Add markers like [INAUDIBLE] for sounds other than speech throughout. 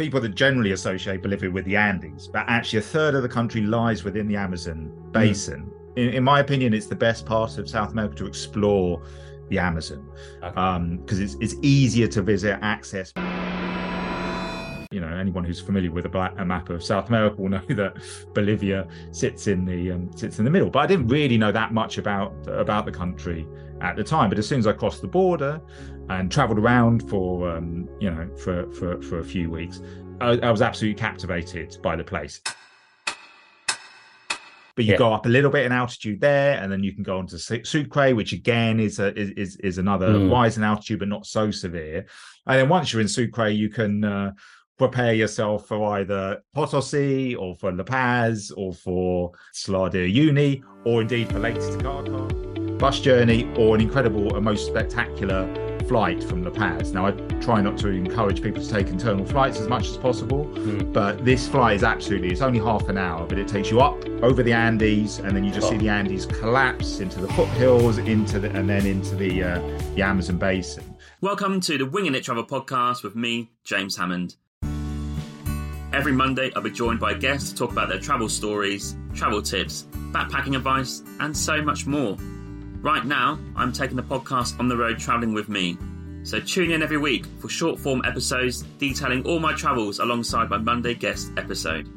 people that generally associate Bolivia with the Andes, but actually a third of the country lies within the Amazon basin. Mm. In, in, my opinion, it's the best part of South America to explore the Amazon because okay. um, it's it's easier to visit, access you know anyone who's familiar with a, black, a, map of South America will [LAUGHS] know that Bolivia sits in the um, sits in the middle. But I didn't really know that much about about the country at the time. But as soon as I crossed the border and travelled around for um, you know for for for a few weeks, I, I was absolutely captivated by the place but you yeah. go up a little bit in altitude there, and then you can go on to Sucre, which again is a, is is another mm. rise in altitude, but not so severe. And then once you're in Sucre, you can uh, prepare yourself for either Potosi or for La Paz or for Salar de Uyuni or indeed for Lake Titicaca bus journey or an incredible and most spectacular flight from La Paz. Now, I try not to encourage people to take internal flights as much as possible, mm. but this flight is absolutely, it's only half an hour, but it takes you up over the Andes and then you just oh. see the Andes collapse into the foothills, into the, and then into the, uh, the Amazon basin. Welcome to the Winging It Travel podcast with me, James Hammond. Every Monday, I'll be joined by guests to talk about their travel stories, travel tips, backpacking advice, and so much more. Right now, I'm taking the podcast on the road traveling with me. So tune in every week for short form episodes detailing all my travels alongside my Monday guest episode.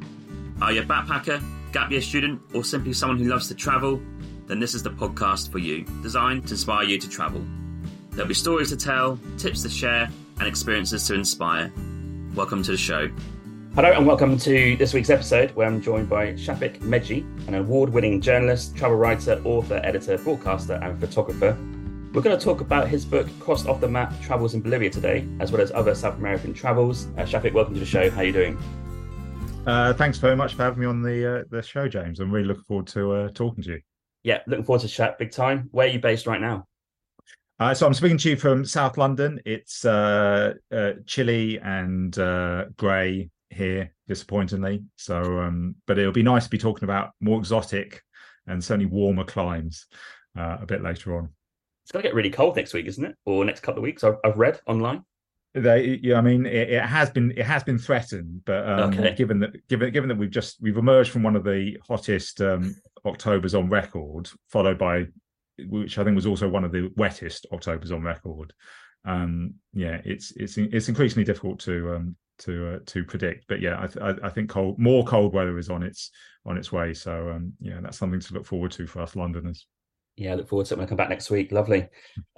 Are you a backpacker, gap year student, or simply someone who loves to travel? Then this is the podcast for you, designed to inspire you to travel. There'll be stories to tell, tips to share, and experiences to inspire. Welcome to the show. Hello and welcome to this week's episode where I'm joined by Shafik Meghji, an award winning journalist, travel writer, author, editor, broadcaster, and photographer. We're going to talk about his book, Crossed Off the Map Travels in Bolivia today, as well as other South American travels. Uh, Shafik, welcome to the show. How are you doing? Uh, thanks very much for having me on the uh, the show, James. I'm really looking forward to uh, talking to you. Yeah, looking forward to chat big time. Where are you based right now? Uh, so I'm speaking to you from South London. It's uh, uh, chilly and uh, grey here, disappointingly. So, um, but it'll be nice to be talking about more exotic and certainly warmer climes uh, a bit later on. It's going to get really cold next week, isn't it? Or next couple of weeks? I've, I've read online. They, yeah, I mean, it, it, has been it has been threatened, but um, okay. given that given given that we've just we've emerged from one of the hottest um, October's on record, followed by which I think was also one of the wettest October's on record. Um, yeah, it's it's it's increasingly difficult to um, to uh, to predict. But yeah, I, th- I, think cold more cold weather is on its on its way. So um, yeah, that's something to look forward to for us Londoners. Yeah, I look forward to it when I come back next week. Lovely.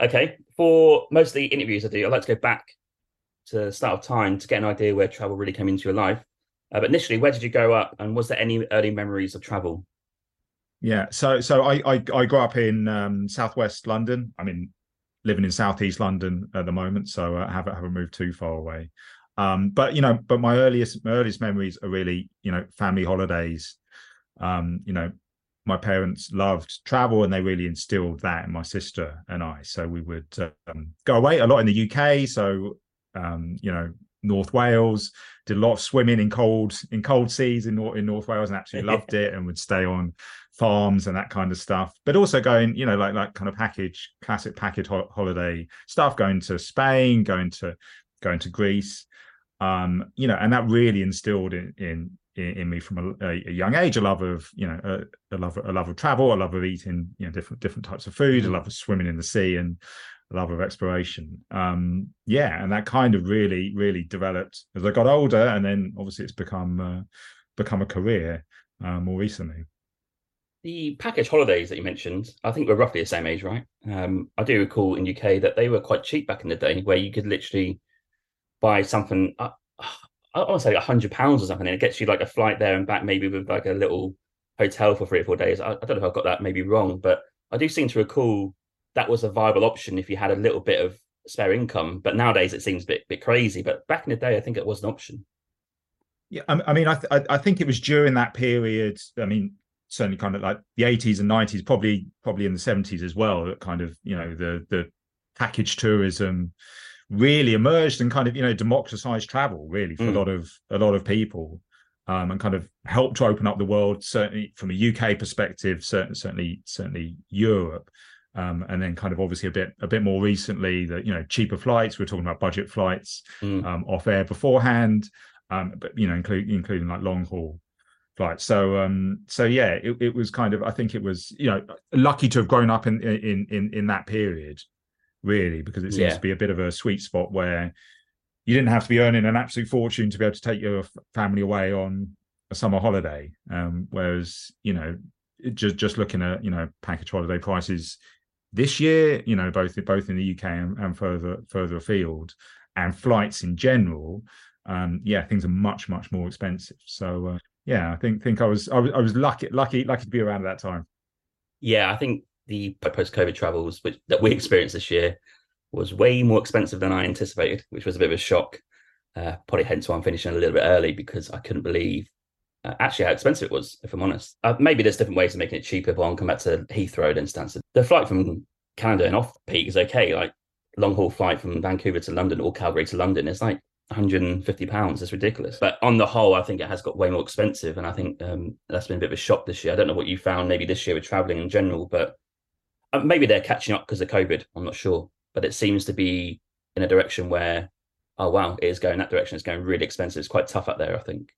Okay, for most of the interviews I do, I like to go back to the start of time to get an idea where travel really came into your life. Uh, but initially, where did you grow up, and was there any early memories of travel? Yeah, so so I I, I grew up in um, southwest London. I mean, living in southeast London at the moment, so I haven't haven't moved too far away. Um, but you know, but my earliest my earliest memories are really you know family holidays. Um, you know, my parents loved travel and they really instilled that in my sister and I. So we would um, go away a lot in the UK. So um, you know, North Wales did a lot of swimming in cold in cold seas in North in North Wales and absolutely loved [LAUGHS] it and would stay on farms and that kind of stuff. But also going, you know, like like kind of package classic package ho- holiday stuff, going to Spain, going to going to Greece um you know and that really instilled in in in, me from a, a, young age a love of you know a, a, love a love of travel a love of eating you know different different types of food a mm. love of swimming in the sea and a love of exploration um yeah and that kind of really really developed as i got older and then obviously it's become uh, become a career uh, more recently the package holidays that you mentioned, I think we're roughly the same age, right? Um, I do recall in UK that they were quite cheap back in the day, where you could literally buy something. Uh, I want to say a hundred pounds or something, and it gets you like a flight there and back, maybe with like a little hotel for three or four days. I, I don't know if I've got that maybe wrong, but I do seem to recall that was a viable option if you had a little bit of spare income. But nowadays it seems a bit bit crazy. But back in the day, I think it was an option. Yeah, I, I mean, I, th- I think it was during that period. I mean, certainly kind of like the 80s and 90s, probably probably in the 70s as well. That kind of you know the the package tourism really emerged and kind of you know democratized travel really for mm. a lot of a lot of people um, and kind of helped to open up the world certainly from a UK perspective certainly certainly certainly Europe um, and then kind of obviously a bit a bit more recently that you know cheaper flights we're talking about budget flights mm. um, off air beforehand um, but you know, including including like long haul flights. So um, so yeah, it, it was kind of I think it was you know lucky to have grown up in in in in that period, really, because it seems Yeah. to be a bit of a sweet spot where you didn't have to be earning an absolute fortune to be able to take your family away on a summer holiday. Um, whereas you know, just just looking at you know package holiday prices this year, you know, both both in the UK and, and further further afield, and flights in general, um, yeah, things are much much more expensive. So uh, yeah, I think think I was I was I was lucky lucky lucky to be around at that time. Yeah, I think the post-COVID travels which that we experienced this year was way more expensive than I anticipated, which was a bit of a shock. Uh, probably hence why I'm finishing a little bit early because I couldn't believe uh, actually how expensive it was. If I'm honest, uh, maybe there's different ways of making it cheaper. But I'll come back to Heathrow and Stansted. The flight from Canada and off peak is okay. Like long haul flight from Vancouver to London or Calgary to London is like 150 pounds. It's ridiculous. But on the whole, I think it has got way more expensive, and I think um, that's been a bit of a shock this year. I don't know what you found maybe this year with traveling in general, but maybe they're catching up because of COVID. I'm not sure, but it seems to be in a direction where, oh wow, it is going that direction. It's going really expensive. It's quite tough out there. I think.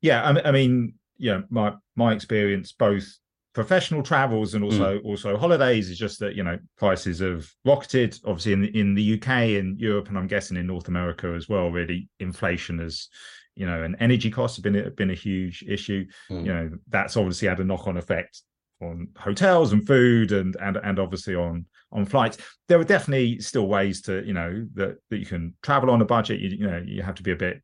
Yeah, I, mean- I mean, yeah, my my experience both professional travels and also also holidays is just that you know prices have rocketed obviously in the, in the UK and Europe and I'm guessing in North America as well really inflation has you know and energy costs have been a- been a huge issue Mm. you know that's obviously had a knock on effect on hotels and food and and and obviously on on flights there are definitely still ways to you know that that you can travel on a budget you, you know you have to be a bit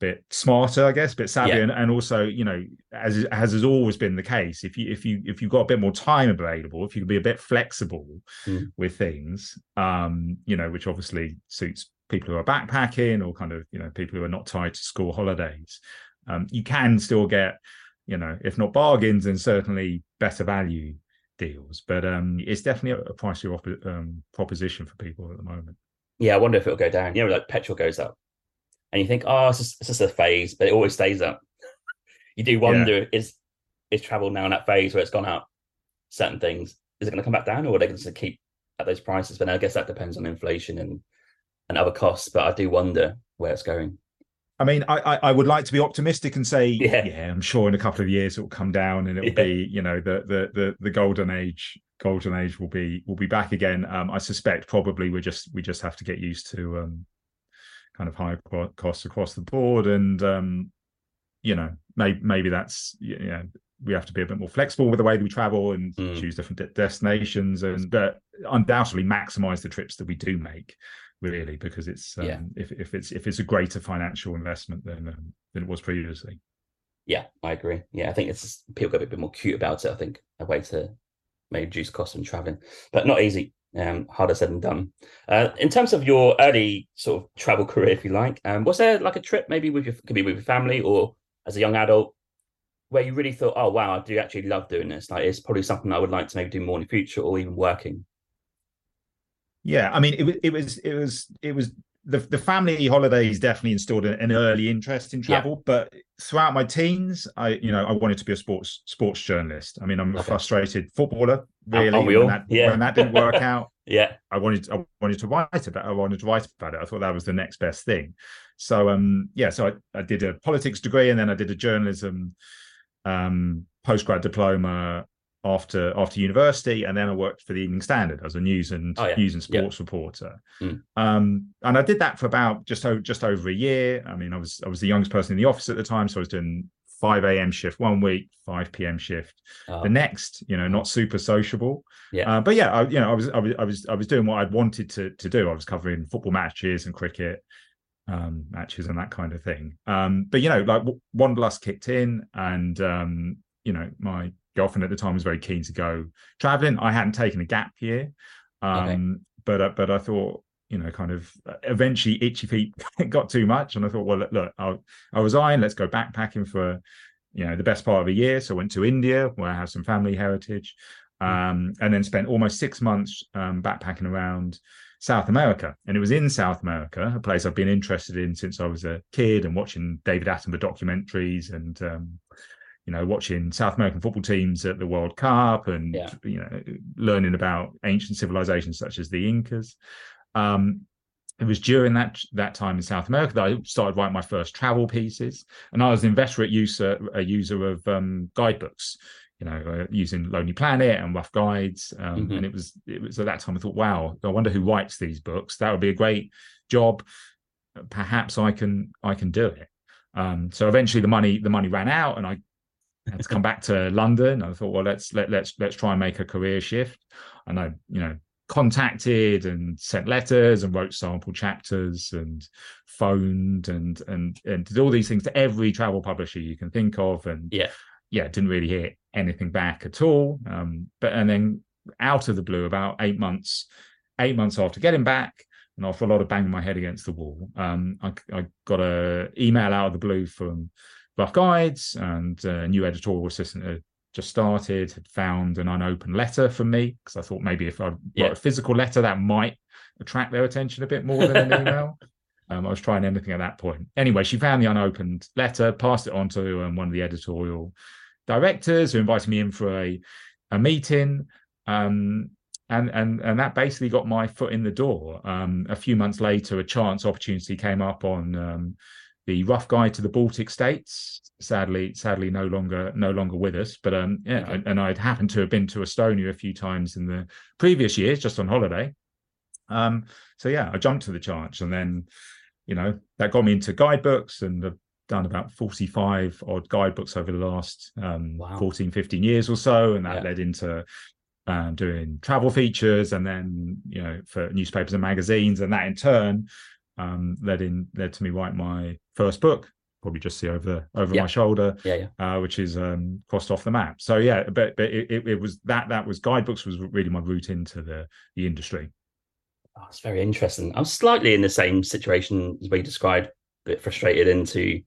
bit smarter i guess a bit savvy Yeah. and, and also you know as as has always been the case if you if you if you've got a bit more time available if you can be a bit flexible Mm. with things um you know which obviously suits people who are backpacking or kind of you know people who are not tied to school holidays um you can still get you know if not bargains then certainly better value deals but um it's definitely a, pricey op- um, proposition for people at the moment Yeah, I wonder if it'll go down. You know, like petrol goes up, and you think, oh, it's just, it's just a phase, but it always stays up. [LAUGHS] you do wonder is is travel now in that phase where it's gone up? Certain things is it going to come back down, or are they going to keep at those prices? But I guess that depends on inflation and and other costs. But I do wonder where it's going. I mean, I, I I would like to be optimistic and say, Yeah. yeah, I'm sure in a couple of years it will come down and it will Yeah. be, you know, the the the the golden age golden age will be will be back again. Um, I suspect probably we just we just have to get used to um, kind of high co- costs across the board, and um, you know, maybe maybe that's you know we have to be a bit more flexible with the way that we travel and Mm. choose different de- destinations, and but undoubtedly maximize the trips that we do make really because it's um, Yeah. if if it's if it's a greater financial investment than um, than it was previously. Yeah, I agree. Yeah, I think it's people get a bit more cute about it. I think a way to maybe reduce costs when traveling, but not easy. Um, harder said than done. Uh, in terms of your early sort of travel career, if you like, um, was there like a trip maybe with your could be with your family or as a young adult where you really thought, oh wow, I do actually love doing this. Like it's probably something I would like to maybe do more in the future or even working. Yeah, I mean, it was it was it was it was the the family holidays definitely instilled an early interest in Yeah. travel. But throughout my teens, I you know I wanted to be a sports sports journalist. I mean, I'm a Okay. frustrated footballer. Really, aren't we when all? that Yeah. when that didn't work [LAUGHS] out, Yeah, I wanted I wanted to write about I wanted to write about it. I thought that was the next best thing. So um yeah, so I, I did a politics degree and then I did a journalism um postgrad diploma after after university and then I worked for the Evening Standard as a news and Oh, yeah. news and Yeah. sports reporter. Mm. Um and I did that for about just over just over a year. I mean I was I was the youngest person in the office at the time so I was doing 5 a.m. shift one week, 5 p.m. shift uh, the next you know not super sociable Yeah. uh, but yeah I, you know I was, I was i was i was doing what i'd wanted to to do i was covering football matches and cricket um matches and that kind of thing um but you know like w- wanderlust kicked in and um you know my girlfriend at the time was very keen to go traveling. I hadn't taken a gap year um but uh, but i thought you know kind of uh, eventually itchy feet [LAUGHS] got too much and i thought well look, look i'll i'll resign let's go backpacking for you know the best part of a year. So i went to india where i have some family heritage um, and then spent almost six months um, backpacking around south america. And it was in south america a place i've been interested in since i was a kid and watching david attenborough documentaries and um, you know watching south american football teams at the world cup and Yeah. you know learning about ancient civilizations such as the incas um, it was during that that time in South America that I started writing my first travel pieces, and I was an inveterate user a user of um, guidebooks. You know, uh, using Lonely Planet and Rough Guides, um, mm-hmm. and it was it was at that time I thought, wow, I wonder who writes these books. That would be a great job. Perhaps I can I can do it. Um, so eventually the money the money ran out, and I had to come back to London. I thought, well, let's let let's let's try and make a career shift. And I, you know, contacted and sent letters and wrote sample chapters and phoned and and and did all these things to every travel publisher you can think of and yeah yeah didn't really hear anything back at all um but and then out of the blue about eight months eight months after getting back and after a lot of banging my head against the wall um i, I got a email out of the blue from rough guides and a new editorial assistant had just started, had found an unopened letter from me because I thought maybe if I wrote yeah. a physical letter, that might attract their attention a bit more than an [LAUGHS] email. Um, I was trying anything at that point. Anyway, she found the unopened letter, passed it on to um, one of the editorial directors who invited me in for a, a meeting. Um, and, and, and that basically got my foot in the door. Um, a few months later, a chance opportunity came up on um, the rough guide to the Baltic states. Sadly, sadly, no longer no longer with us. But um, yeah, okay. and I'd happened to have been to Estonia a few times in the previous years, just on holiday. Um, so yeah, I jumped to the chance, and then you know that got me into guidebooks, and I've done about 45 odd guidebooks over the last um, wow. 14, 15 years or so, and that yeah. led into um, doing travel features, and then you know for newspapers and magazines, and that in turn um, led in led to me write my first book probably just see over over yeah. my shoulder yeah, yeah. Uh, which is um, crossed off the map so yeah but but it, it, it, was that that was guidebooks was really my route into the the industry oh, it's very interesting i'm slightly in the same situation as we described a bit frustrated into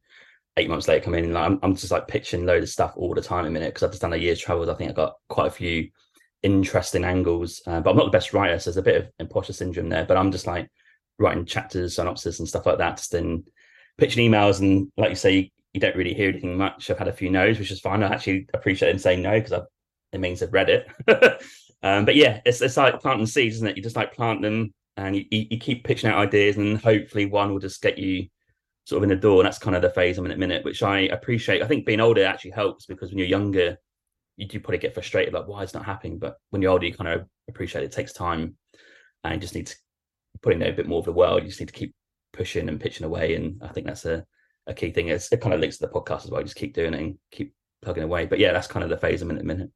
eight months later coming in like, I'm, I'm just like pitching load of stuff all the time a minute because i've just done a year's travels i think I've got quite a few interesting angles uh, but i'm not the best writer so there's a bit of imposter syndrome there but i'm just like writing chapters synopsis and stuff like that just then pitching emails and like you say, you don't really hear anything much. I've had a few no's, which is fine. I actually appreciate them saying no because it means they've read it. [LAUGHS] um, but yeah, it's it's like planting seeds, isn't it? You just like plant them and you, you keep pitching out ideas, and hopefully one will just get you sort of in the door. And that's kind of the phase I'm in at the minute, which I appreciate. I think being older actually helps because when you're younger, you do probably get frustrated like why it's not happening. But when you're older, you kind of appreciate it, it takes time and you just need to put in there a bit more of the world. You just need to keep pushing and pitching away. And I think that's a, a key thing. It's, it kind of links to the podcast as well. Just keep doing it and keep plugging away. But yeah, that's kind of the phase I'm in at the minute.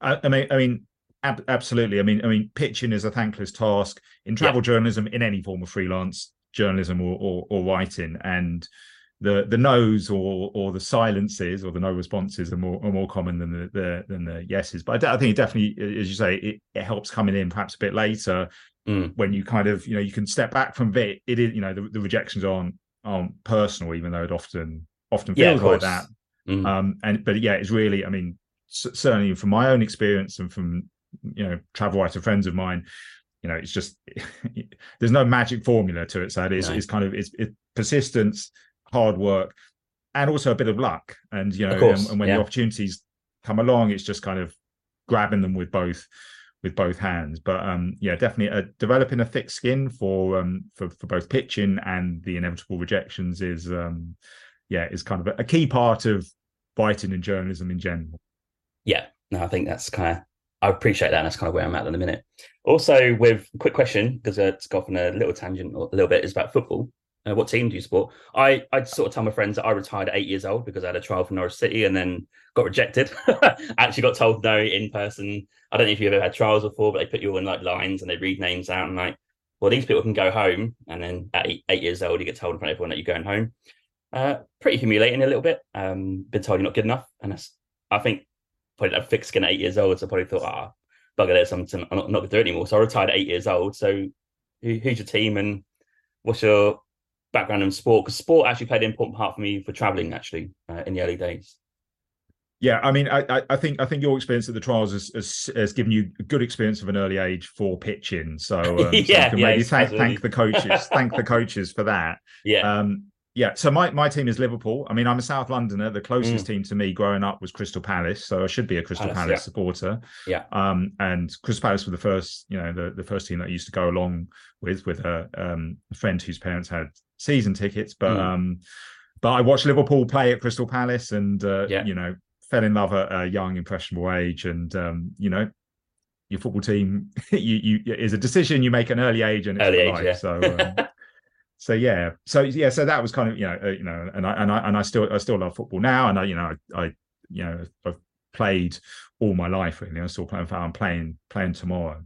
I, I mean, I mean, ab- absolutely. I mean, I mean, pitching is a thankless task in travel yeah. journalism, in any form of freelance journalism or, or, or writing, and the the no's or or the silences or the no responses are more are more common than the, the than the yeses. But I, I think it definitely, as you say, it, it helps coming in perhaps a bit later mm. when you kind of you know you can step back from it. It is you know the, the rejections aren't aren't personal, even though it often often feels yeah, like that. Mm. Um, and but yeah, it's really I mean certainly from my own experience and from you know travel writer friends of mine you know it's just [LAUGHS] there's no magic formula to it so it is no. it's kind of it's, it's persistence hard work and also a bit of luck and you know and, and, when yeah. the opportunities come along it's just kind of grabbing them with both with both hands. But um, yeah, definitely uh, developing a thick skin for um, for for both pitching and the inevitable rejections is um, yeah is kind of a, a key part of writing and journalism in general. Yeah, no, I think that's kind of I appreciate that. And that's kind of where I'm at in a minute. Also, with quick question because uh, it's off on a little tangent a little bit is about football. Uh, what team do you support? I I sort of tell my friends that I retired at eight years old because I had a trial for Norwich City and then got rejected. [LAUGHS] Actually, got told no in person. I don't know if you've ever had trials before, but they put you all in like lines and they read names out and like, well, these people can go home. And then at eight, eight years old, you get told in front of everyone that you're going home. Uh, pretty humiliating a little bit. Um, been told you're not good enough, and that's I think probably that thick skin at eight years old. So I probably thought, ah, bugger this, I'm, I'm not, not going to do it anymore. So I retired at eight years old. So who, who's your team and what's your background in sport because sport actually played an important part for me for traveling actually uh, in the early days. Yeah, I mean, I, I think I think your experience at the trials has, has, has given you a good experience of an early age for pitching. So, [LAUGHS] um, yeah, so yeah, maybe thank, thank the coaches, thank the [LAUGHS] coaches for that. Yeah. Um, yeah. So my, my team is Liverpool. I mean, I'm a South Londoner. The closest Mm. team to me growing up was Crystal Palace, so I should be a Crystal Palace, Palace, yeah. supporter. Yeah. Um, and Crystal Palace were the first, you know, the, the first team that I used to go along with with a, um, a friend whose parents had season tickets. But Mm. um, but I watched Liverpool play at Crystal Palace, and uh, Yeah. you know, fell in love at a young, impressionable age, and um, you know. Your football team, [LAUGHS] you, you is a decision you make at an early age, and it's Early age, life. yeah. So, [LAUGHS] um, so yeah so yeah so that was kind of you know uh, you know and i and i and i still i still love football now and i you know i, I you know i've played all my life really i'm still playing i'm playing playing tomorrow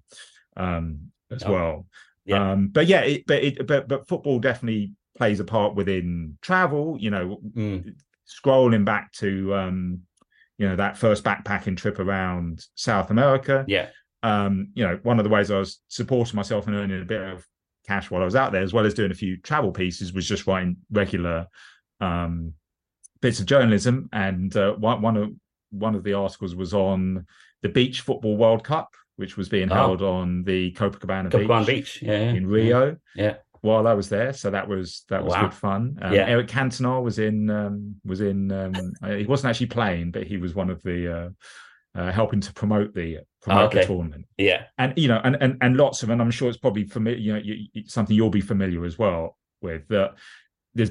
um as Oh, well yeah. um but yeah it, but it but but football definitely plays a part within travel you know Mm. scrolling back to um you know that first backpacking trip around south america Yeah. um, you know, one of the ways I was supporting myself and earning a bit of cash while I was out there, as well as doing a few travel pieces, was just writing regular um, bits of journalism. And uh, one one of one of the articles was on the Beach Football World Cup, which was being Oh. held on the Copacabana Beach, Copacabana Beach. Yeah. yeah. in Rio Yeah. while I was there. So that was that was Wow. good fun. Um, Yeah. Eric Cantona was in um, was in um, he wasn't actually playing, but he was one of the uh, uh, helping to promote the promote the tournament Yeah. and you know and and and lots of and i'm sure it's probably familiar you know you, you- something you'll be familiar as well with that there's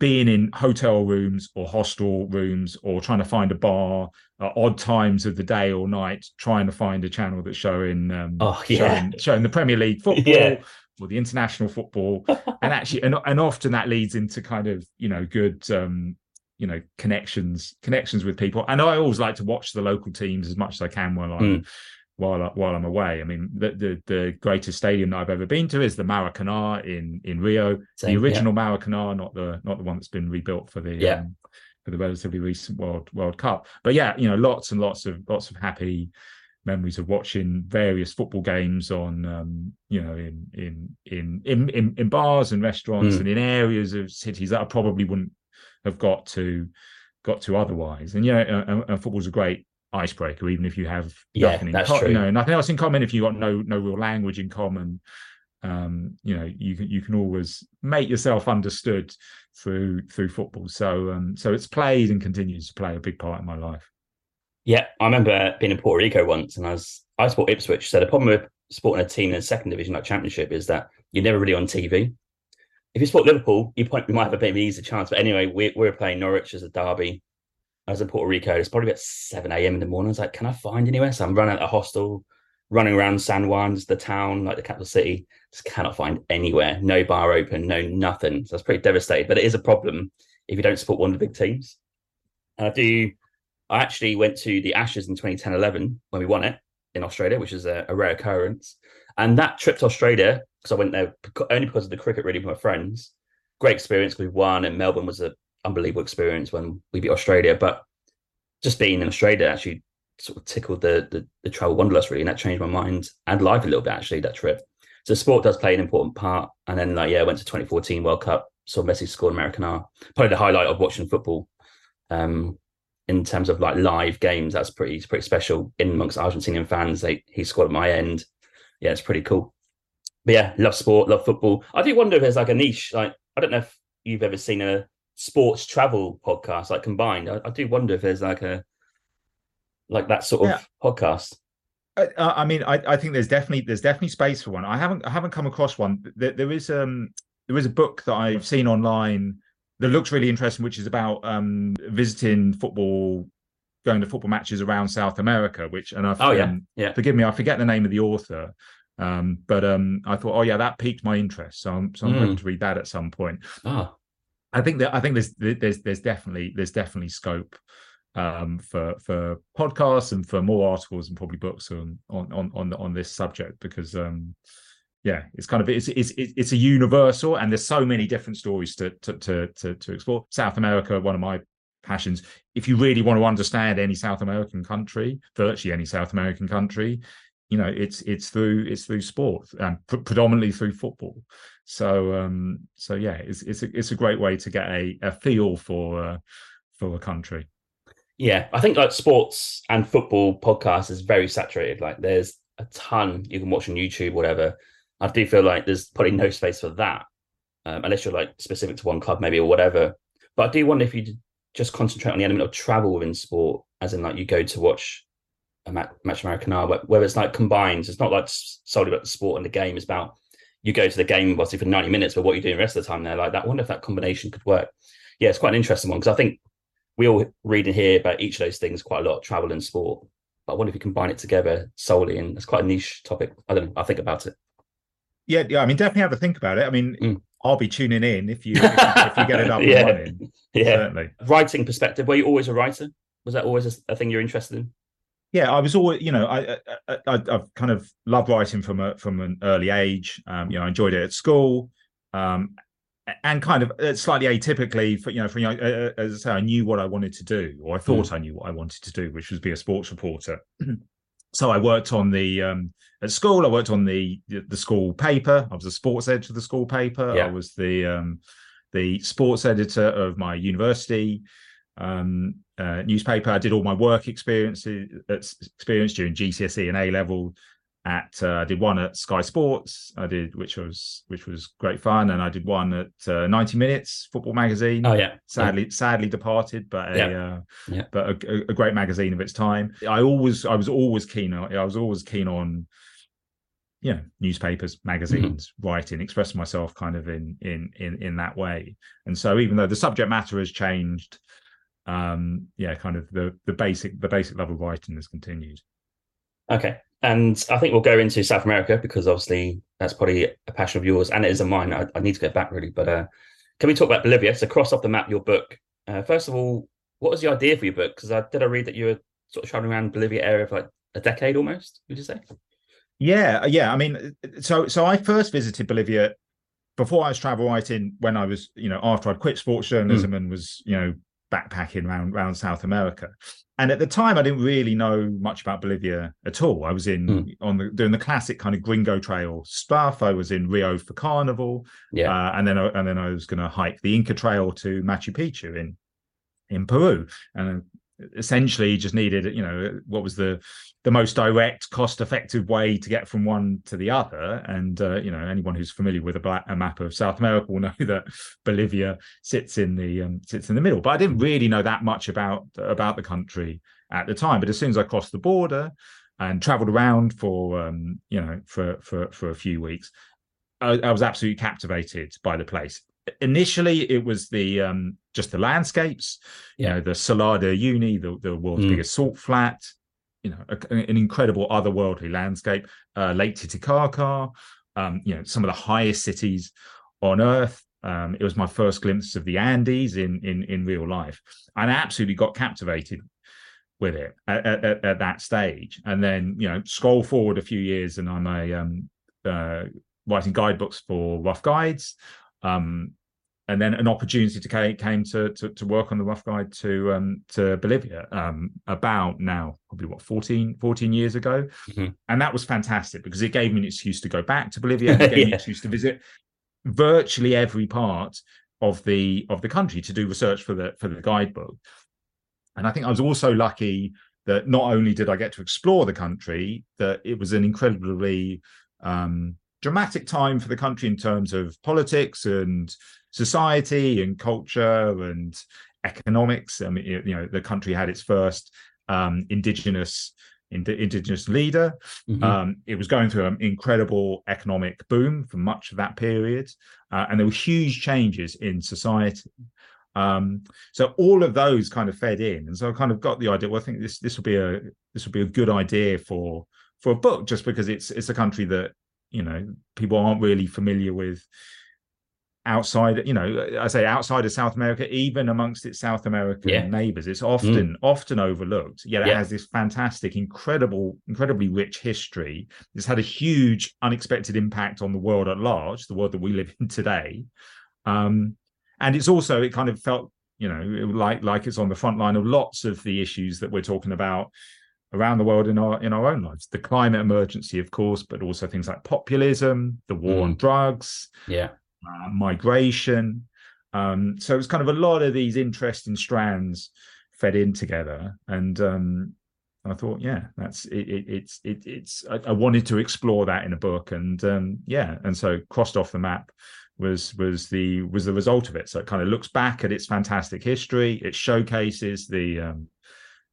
being in hotel rooms or hostel rooms or trying to find a bar at odd times of the day or night trying to find a channel that's showing um Oh, yeah. showing, showing the premier league [LAUGHS] football Yeah. or the international football [LAUGHS] and actually and, and often that leads into kind of you know good um you know connections connections with people and i always like to watch the local teams as much as i can while i'm Mm. while I, while i'm away i mean the, the the greatest stadium that i've ever been to is the maracanã in in rio Same, the original maracanã not the not the one that's been rebuilt for the Yeah. um, for the relatively recent world world cup but yeah you know lots and lots of lots of happy memories of watching various football games on um you know in in in in in, in bars and restaurants Mm. and in areas of cities that i probably wouldn't have got to got to otherwise and you know and, football's a great icebreaker even if you have Yeah, nothing in that's true. you know nothing else in common if you got no no real language in common um you know you can you can always make yourself understood through through football so um so it's played and continues to play a big part in my life Yeah, I remember being in Puerto Rico once, and I was I support Ipswich. So the problem with supporting a team in the second division, like Championship, is that you're never really on TV. If you support Liverpool, you, point, you might have a bit of an easier chance. But anyway, we, we were playing Norwich as a derby. I was in Puerto Rico. It's probably about seven a.m. in the morning. I was like, "Can I find anywhere?" So I'm running of the hostel, running around San Juan's, the town, like the capital city. Just cannot find anywhere. No bar open. No nothing. So I was pretty devastated. But it is a problem if you don't support one of the big teams. And I do. I actually went to the Ashes in 2010 11 when we won it in Australia, which is a, a rare occurrence. And that trip to Australia, because I went there only because of the cricket, really, with my friends. Great experience. We won, and Melbourne was an unbelievable experience when we beat Australia. But just being in Australia actually sort of tickled the, the, the travel wanderlust, really. And that changed my mind and life a little bit, actually, that trip. So sport does play an important part. And then, like, yeah, I went to 2014 World Cup, saw Messi score in Maracanã. Probably the highlight of watching football. Um, in terms of like live games, that's pretty pretty special. In amongst Argentinian fans, they he scored at my end. Yeah, it's pretty cool. But yeah, love sport, love football. I do wonder if there's like a niche. Like I don't know if you've ever seen a sports travel podcast like combined. I, I do wonder if there's like a like that sort of podcast. I, I mean, I, I think there's definitely there's definitely space for one. I haven't I haven't come across one. There, there is um there is a book that I've seen online that looks really interesting, which is about um visiting football, going to football matches around South America. Which and I've Oh, yeah. um, Yeah. forgive me, I forget the name of the author. Um, but um, I thought, oh yeah, that piqued my interest, so I'm so I'm Mm. hoping to read that at some point. Ah, I think that I think there's there's there's definitely there's definitely scope um, for for podcasts and for more articles and probably books on on on on, on this subject because um, yeah, it's kind of it's it's it's it's a universal and there's so many different stories to to to to, to explore. South America, one of my passions. If you really want to understand any South American country, virtually any South American country, you know it's it's through it's through sport and pre- predominantly through football so um so yeah it's it's a, it's a great way to get a, a feel for uh, for a country yeah. I think like sports and football podcasts is very saturated. Like there's a ton you can watch on YouTube, whatever. I do feel like there's probably no space for that um, unless you're like specific to one club, maybe or whatever. But I do wonder if you just concentrate on the element of travel within sport, as in like you go to watch a match, Americana, where it's like combined. It's not like solely about the sport and the game. It's about you go to the game obviously for 90 minutes, but what you do the rest of the time there, like that. I wonder if that combination could work. Yeah, it's quite an interesting one because I think we all read and hear about each of those things quite a lot, travel and sport. But I wonder if you combine it together solely, and it's quite a niche topic. I don't know. I think about it. Yeah, yeah. I mean, definitely have a think about it. I mean, mm. I'll be tuning in if you if, [LAUGHS] if you get it up yeah. and running. Yeah, certainly. Writing perspective. Were you always a writer? Was that always a, a thing you're interested in? Yeah, I was always, you know, I, I, I have kind of loved writing from a from an early age. Um, you know, I enjoyed it at school, um, and kind of uh, slightly atypically for you know, for you know, uh, uh, as I say, I knew what I wanted to do, or I thought mm. I knew what I wanted to do, which was be a sports reporter. [CLEARS THROAT] so I worked on the um, at school. I worked on the the school paper. I was a sports editor of the school paper. Yeah. I was the um, the sports editor of my university um, uh, newspaper. I did all my work experiences experience during GCSE and A level. At uh, I did one at Sky Sports. I did which was which was great fun, and I did one at uh, 90 Minutes Football Magazine. Oh yeah, sadly yeah. sadly departed, but a yeah. Uh, yeah. but a, a, great magazine of its time. I always I was always keen on I was always keen on you know newspapers magazines mm-hmm. writing expressing myself kind of in in in in that way and so even though the subject matter has changed um yeah kind of the the basic the basic level of writing has continued. Okay and i think we'll go into south america because obviously that's probably a passion of yours and it is a mine. I, I need to get back really but uh can we talk about bolivia? So cross off the map your book. Uh, first of all what was the idea for your book? Because i did i read that you were sort of traveling around bolivia area for like a decade almost would you say? Yeah yeah i mean so so i first visited bolivia before i was travel writing when i was you know after i'd quit sports journalism mm. and was you know backpacking around around South America. And at the time, I didn't really know much about Bolivia at all. I was in mm. on the doing the classic kind of gringo trail stuff. I was in Rio for Carnival, yeah, uh, and then and then I was going to hike the Inca Trail to Machu Picchu in in Peru, and essentially just needed you know what was the the most direct cost effective way to get from one to the other. And uh, you know anyone who's familiar with a, black, a, map of south america will [LAUGHS] know that bolivia sits in the um, sits in the middle. But i didn't really know that much about about the country at the time. But as soon as i crossed the border and traveled around for um, you know for for for a few weeks I, I was absolutely captivated by the place initially it was the um, just the landscapes yeah. you know the Salar de Uyuni the, the world's mm. biggest salt flat you know a, an incredible otherworldly landscape uh, lake titicaca um, you know some of the highest cities on earth um, it was my first glimpse of the andes in in in real life and i absolutely got captivated with it at, at, at that stage and then you know scroll forward a few years and i'm a um, uh, writing guidebooks for rough guides um, and then an opportunity to came, came to, to, to work on the rough guide to um, to Bolivia um, about now probably what 14, 14 years ago, mm-hmm. and that was fantastic because it gave me an excuse to go back to Bolivia, it [LAUGHS] gave yeah. me an excuse to visit virtually every part of the of the country to do research for the for the guidebook, and I think I was also lucky that not only did I get to explore the country, that it was an incredibly um, dramatic time for the country in terms of politics and society and culture and economics. I mean, you know, the country had its first um, indigenous indigenous leader. Mm-hmm. Um, it was going through an incredible economic boom for much of that period, uh, and there were huge changes in society. Um, so all of those kind of fed in, and so I kind of got the idea. Well, I think this this will be a this will be a good idea for for a book, just because it's it's a country that you know people aren't really familiar with outside you know i say outside of south america even amongst its south american yeah. neighbors it's often mm. often overlooked yet it yeah. has this fantastic incredible incredibly rich history it's had a huge unexpected impact on the world at large the world that we live [LAUGHS] in today um, and it's also it kind of felt you know like like it's on the front line of lots of the issues that we're talking about around the world in our in our own lives. The climate emergency, of course, but also things like populism, the war mm. on drugs, yeah, uh, migration. Um, so it's kind of a lot of these interesting strands fed in together, and um, I thought, yeah, that's it. it it's it, it's I, I, wanted to explore that in a book, and um, yeah, and so crossed off the map was was the was the result of it. So it kind of looks back at its fantastic history. It showcases the um,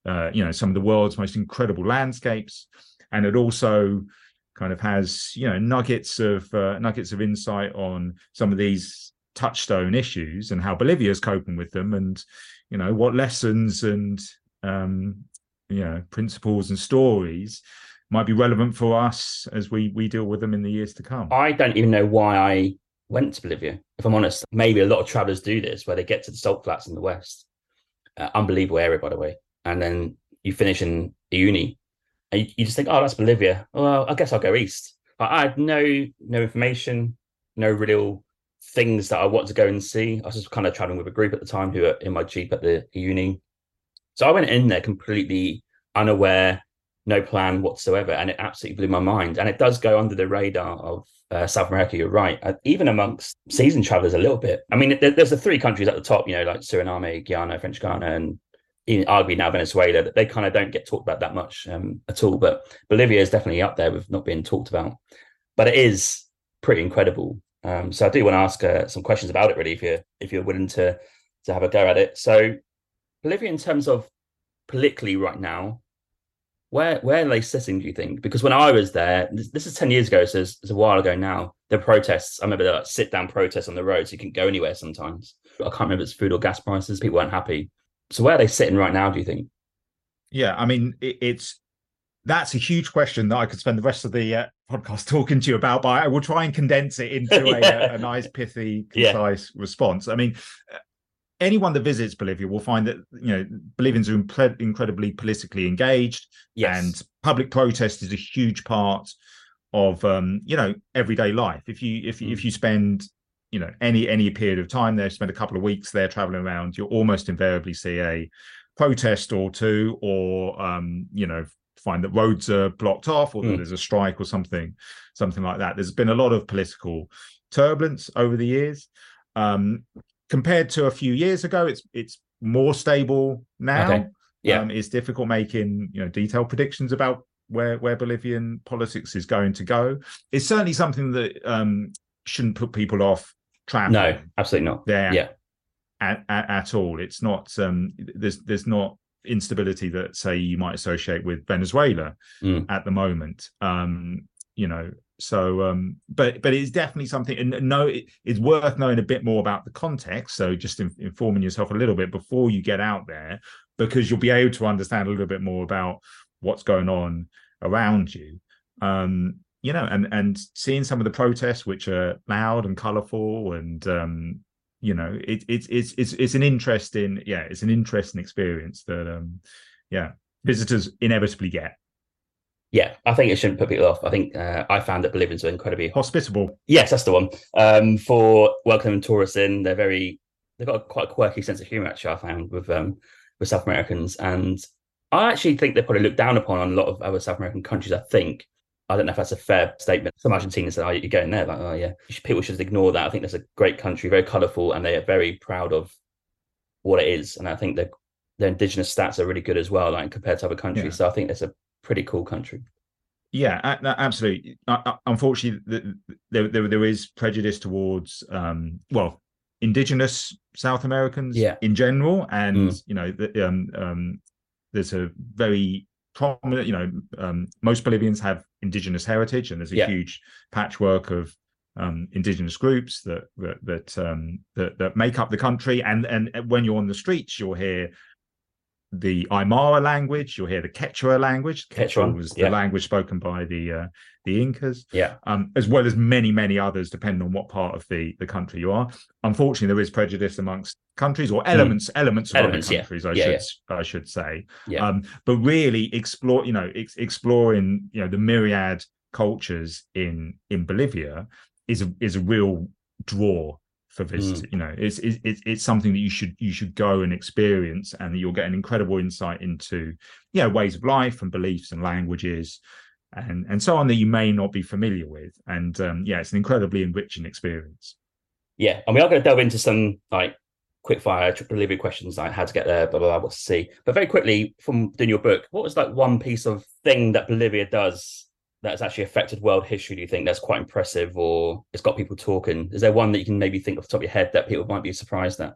uh, you know some of the world's most incredible landscapes, and it also kind of has you know nuggets of uh, nuggets of insight on some of these touchstone issues and how Bolivia is coping with them, and you know what lessons and um, you know principles and stories might be relevant for us as we we deal with them in the years to come. I don't even know why I went to Bolivia. If I'm honest, maybe a lot of travelers do this where they get to the salt flats in the west, uh, unbelievable area by the way, and then you finish in Uyuni, and you, you just think, oh, that's Bolivia. Well, I guess I'll go east. But I had no no information, no real things that I want to go and see. I was just kind of traveling with a group at the time who were in my jeep at the Uyuni. So I went in there completely unaware, no plan whatsoever, and it absolutely blew my mind. And it does go under the radar of uh, South America. You're right, uh, even amongst seasoned travelers a little bit. I mean, there, there's the three countries at the top, you know, like Suriname, Guyana, French Guiana, and in, arguably now Venezuela. That they kind of don't get talked about that much um, at all. But Bolivia is definitely up there with not being talked about. But it is pretty incredible. Um, so I do want to ask uh, some questions about it, really, if you're if you're willing to to have a go at it. So Bolivia, in terms of politically right now, where where are they sitting? Do you think? Because when I was there, this, this is ten years ago, so it's, it's, a while ago now. The protests. I remember the like, sit down protests on the roads. so you can go anywhere. Sometimes I can't remember if it's food or gas prices. People weren't happy. So where are they sitting right now? Do you think? Yeah, I mean, it, it's that's a huge question that I could spend the rest of the uh, podcast [LAUGHS] talking to you about, but I will try and condense it into yeah. a, a, [LAUGHS] nice, pithy, [LAUGHS] concise yeah. response. I mean, anyone that visits Bolivia will find that you know Bolivians are incredibly politically engaged, yes. and public protest is a huge part of um, you know everyday life. If you if mm. if you spend you know any any period of time there, spend a couple of weeks there traveling around, you'll almost invariably see a protest or two, or um, you know find that roads are blocked off, or mm. that there's a strike or something something like that. There's been a lot of political turbulence over the years. Um, compared to a few years ago, it's it's more stable now. Okay. Yeah, um, it's difficult making you know detailed predictions about where where Bolivian politics is going to go. It's certainly something that um, shouldn't put people off traveling. No, absolutely not. There, yeah, at, at, at all. It's not. Um, there's there's not instability that say you might associate with Venezuela mm. at the moment. Um, you know, so um but but it's definitely something and no it, it's worth knowing a bit more about the context so just in, informing yourself a little bit before you get out there because you'll be able to understand a little bit more about what's going on around you um you know and and seeing some of the protests which are loud and colorful and um you know it, it it's it's it's an interesting yeah it's an interesting experience that um yeah visitors inevitably get yeah, I think it shouldn't put people off. I think uh, I found that Bolivians are incredibly hospitable. Yes, that's the one. Um, for welcoming tourists in, they're very they've got a quite a quirky sense of humor. Actually, I found with um, with South Americans, and I actually think they're probably look down upon on a lot of other South American countries. I think I don't know if that's a fair statement. Some Argentinians say, "Oh, you're going there," like, "Oh, yeah." People should ignore that. I think that's a great country, very colourful, and they are very proud of what it is. And I think their their indigenous stats are really good as well, like compared to other countries. Yeah. So I think that's a pretty cool country. Yeah, absolutely. Unfortunately, there, there there is prejudice towards um, well, indigenous South Americans yeah. in general, and mm. you know, the, um, um, there's a very prominent. You know, um, most Bolivians have indigenous heritage, and there's a yeah. huge patchwork of um, indigenous groups that that that, um, that that make up the country. And and when you're on the streets, you'll hear the Aymara language. You'll hear the Quechua language. Quechua was the language spoken by the uh, the Incas. Yeah. Um, as well as many many others, depending on what part of the the country you are. Unfortunately, there is prejudice amongst countries or elements mm. elements of elements, other countries. Yeah. I yeah, should I should say. Yeah. Um, but really explore you know ex- exploring you know the myriad cultures in in Bolivia is a is a real draw for this mm. you know it's, it's it's something that you should you should go and experience and you'll get an incredible insight into yeah ways of life and beliefs and languages and and so on that you may not be familiar with. And um, yeah it's an incredibly enriching experience. Yeah and we are going to delve into some like quick fire delivery questions like how to get there blah blah blah what to see. But very quickly from doing your book what was like one piece of thing that bolivia does that's actually affected world history do you think that's quite impressive or it's got people talking is there one that you can maybe think off the top of your head that people might be surprised at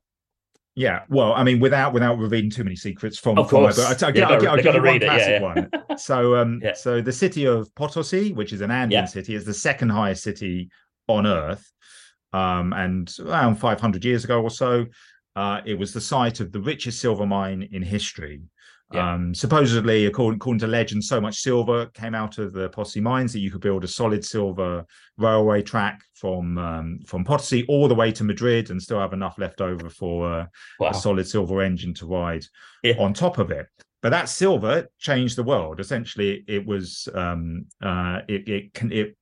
yeah, well, I mean, without without revealing too many secrets from, of course, from my book, I'll, yeah, I'll, I'll, I'll give you one it, classic yeah, yeah. one. So, um, [LAUGHS] yeah. so the city of Potosi, which is an Andean city, is the second highest city on Earth, um, and around 500 years ago or so, uh, it was the site of the richest silver mine in history. Yeah. Um, supposedly, according, according to legend, so much silver came out of the Potosi mines that you could build a solid silver railway track from um, from Potosi all the way to Madrid and still have enough left over for uh, wow a solid silver engine to ride Yeah. on top of it. But that silver changed the world. Essentially, it was um, uh, it it can it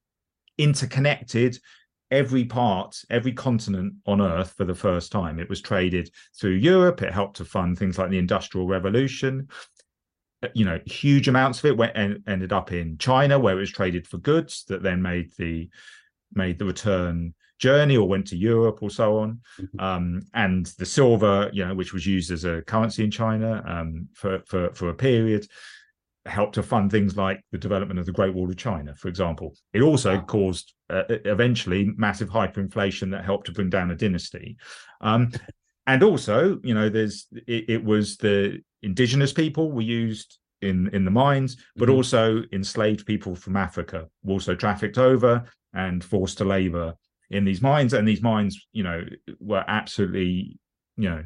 interconnected every part, every continent on Earth for the first time. It was traded through Europe. It helped to fund things like the Industrial Revolution. Uh, You know, huge amounts of it went and ended up in China, where it was traded for goods that then made the made the return journey or went to Europe or so on. Mhm. Um, and the silver, you know, which was used as a currency in China um, for, for for a period, helped to fund things like the development of the Great Wall of China, for example. It also Wow. caused uh, eventually massive hyperinflation that helped to bring down a dynasty. Um, [LAUGHS] and also, you know, there's it, it was the indigenous people were used in in the mines, but Mhm. also enslaved people from Africa were also trafficked over and forced to labor in these mines. And these mines, you know, were absolutely, you know,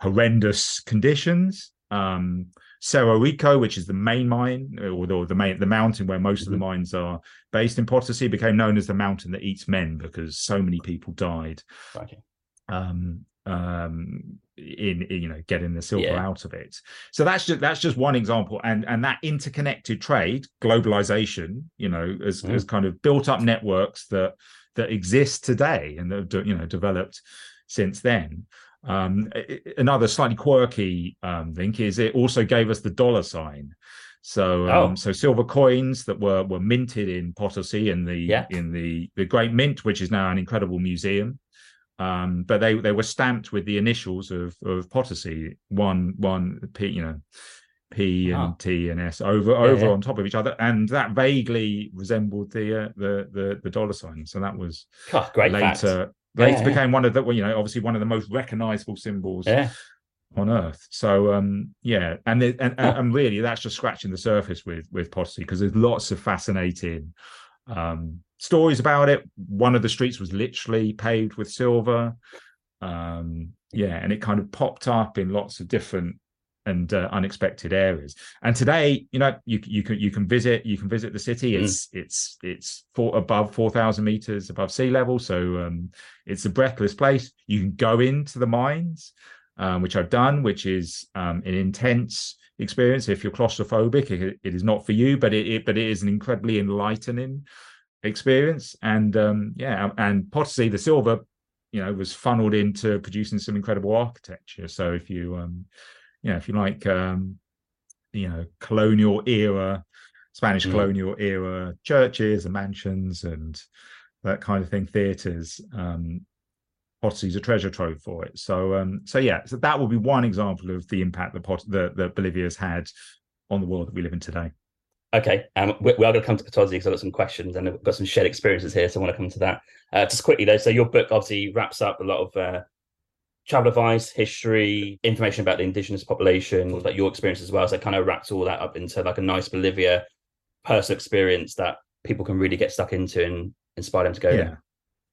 horrendous conditions. Um, Cerro Rico, which is the main mine, or the, the main the mountain where most of the mines are based in Potosi, became known as the mountain that eats men because so many people died okay. um um in, in, you know getting the silver Yeah. out of it so that's just that's just one example and and that interconnected trade globalization you know has, Mm. has kind of built up networks that that exist today and that have de- you know developed since then um another slightly quirky um link is it also gave us the dollar sign so um, Oh. so silver coins that were were minted in Potosi in the Yeah. in the the Great Mint, which is now an incredible museum. Um, but they they were stamped with the initials of of Potosi, one one P, you know, P and Ah. T and S over over yeah. on top of each other, and that vaguely resembled the uh, the the the dollar sign. So that was God, great fact. Later Yeah, became one of the well, you know obviously one of the most recognizable symbols Yeah. on earth so um yeah and it, and, Huh. and really that's just scratching the surface with with Potosi because there's lots of fascinating um stories about it one of the streets was literally paved with silver um yeah and it kind of popped up in lots of different and uh, unexpected areas and today you know you you can you can visit you can visit the city Mm. it's it's it's four above 4000 meters above sea level so um it's a breathless place you can go into the mines um, which I've done, which is um, an intense experience. If you're claustrophobic, it, it is not for you, but it, it but it is an incredibly enlightening experience. And um, yeah, and Potosi, the silver, you know, was funneled into producing some incredible architecture. So if you, um, you know, if you like, um, you know, colonial era, Spanish Mm. colonial era churches and mansions and that kind of thing, theaters. Um, Potosi's a treasure trove for it. So, um, so yeah, so that would be one example of the impact that Pot- that, that Bolivia has had on the world that we live in today. Okay, um, we, we are going to come to Potosi because I've got some questions and I've got some shared experiences here, so I want to come to that. Uh, just quickly though, so your book obviously wraps up a lot of uh, travel advice, history, information about the indigenous population, like your experience as well. So it kind of wraps all that up into like a nice Bolivia personal experience that people can really get stuck into and inspire them to go yeah.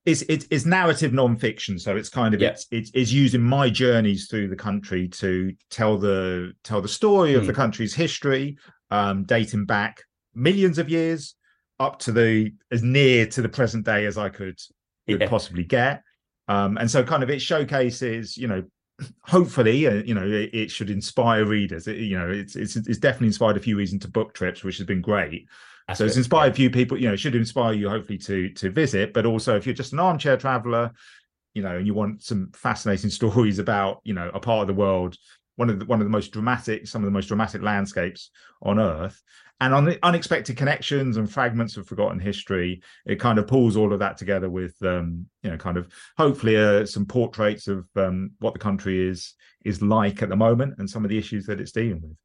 It's, it's it's narrative nonfiction, so it's kind of Yeah. it's, it's it's using my journeys through the country to tell the tell the story of Hmm. the country's history, um, dating back millions of years up to the as near to the present day as I could could Yeah. possibly get. Um, and so kind of it showcases, you know, hopefully, uh, you know, it, it should inspire readers. It, you know, it's, it's it's definitely inspired a few reasons to book trips, which has been great. That's so it's inspired a few people, you know, it should inspire you hopefully to to visit. But also, if you're just an armchair traveler, you know, and you want some fascinating [LAUGHS] stories about, you know, a part of the world, one of the one of the most dramatic, some of the most dramatic landscapes on Earth, and on the unexpected connections and fragments of forgotten history, it kind of pulls all of that together with, um, you know, kind of hopefully uh, some portraits of um, what the country is is like at the moment and some of the issues that it's dealing with.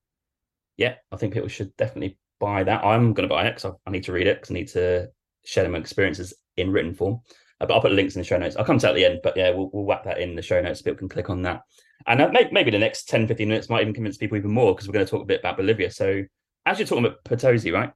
yeah, I think people should definitely buy that. I'm going to buy it because I, I, need to read it because I need to share my experiences in written form. Uh, but I'll put links in the show notes. I'll come to at the end, but yeah, we'll, we'll whack that in the show notes. People can click on that. And uh, maybe, maybe the next 10, 15 minutes might even convince people even more because we're going to talk a bit about Bolivia. So as you're talking about Potosi, right?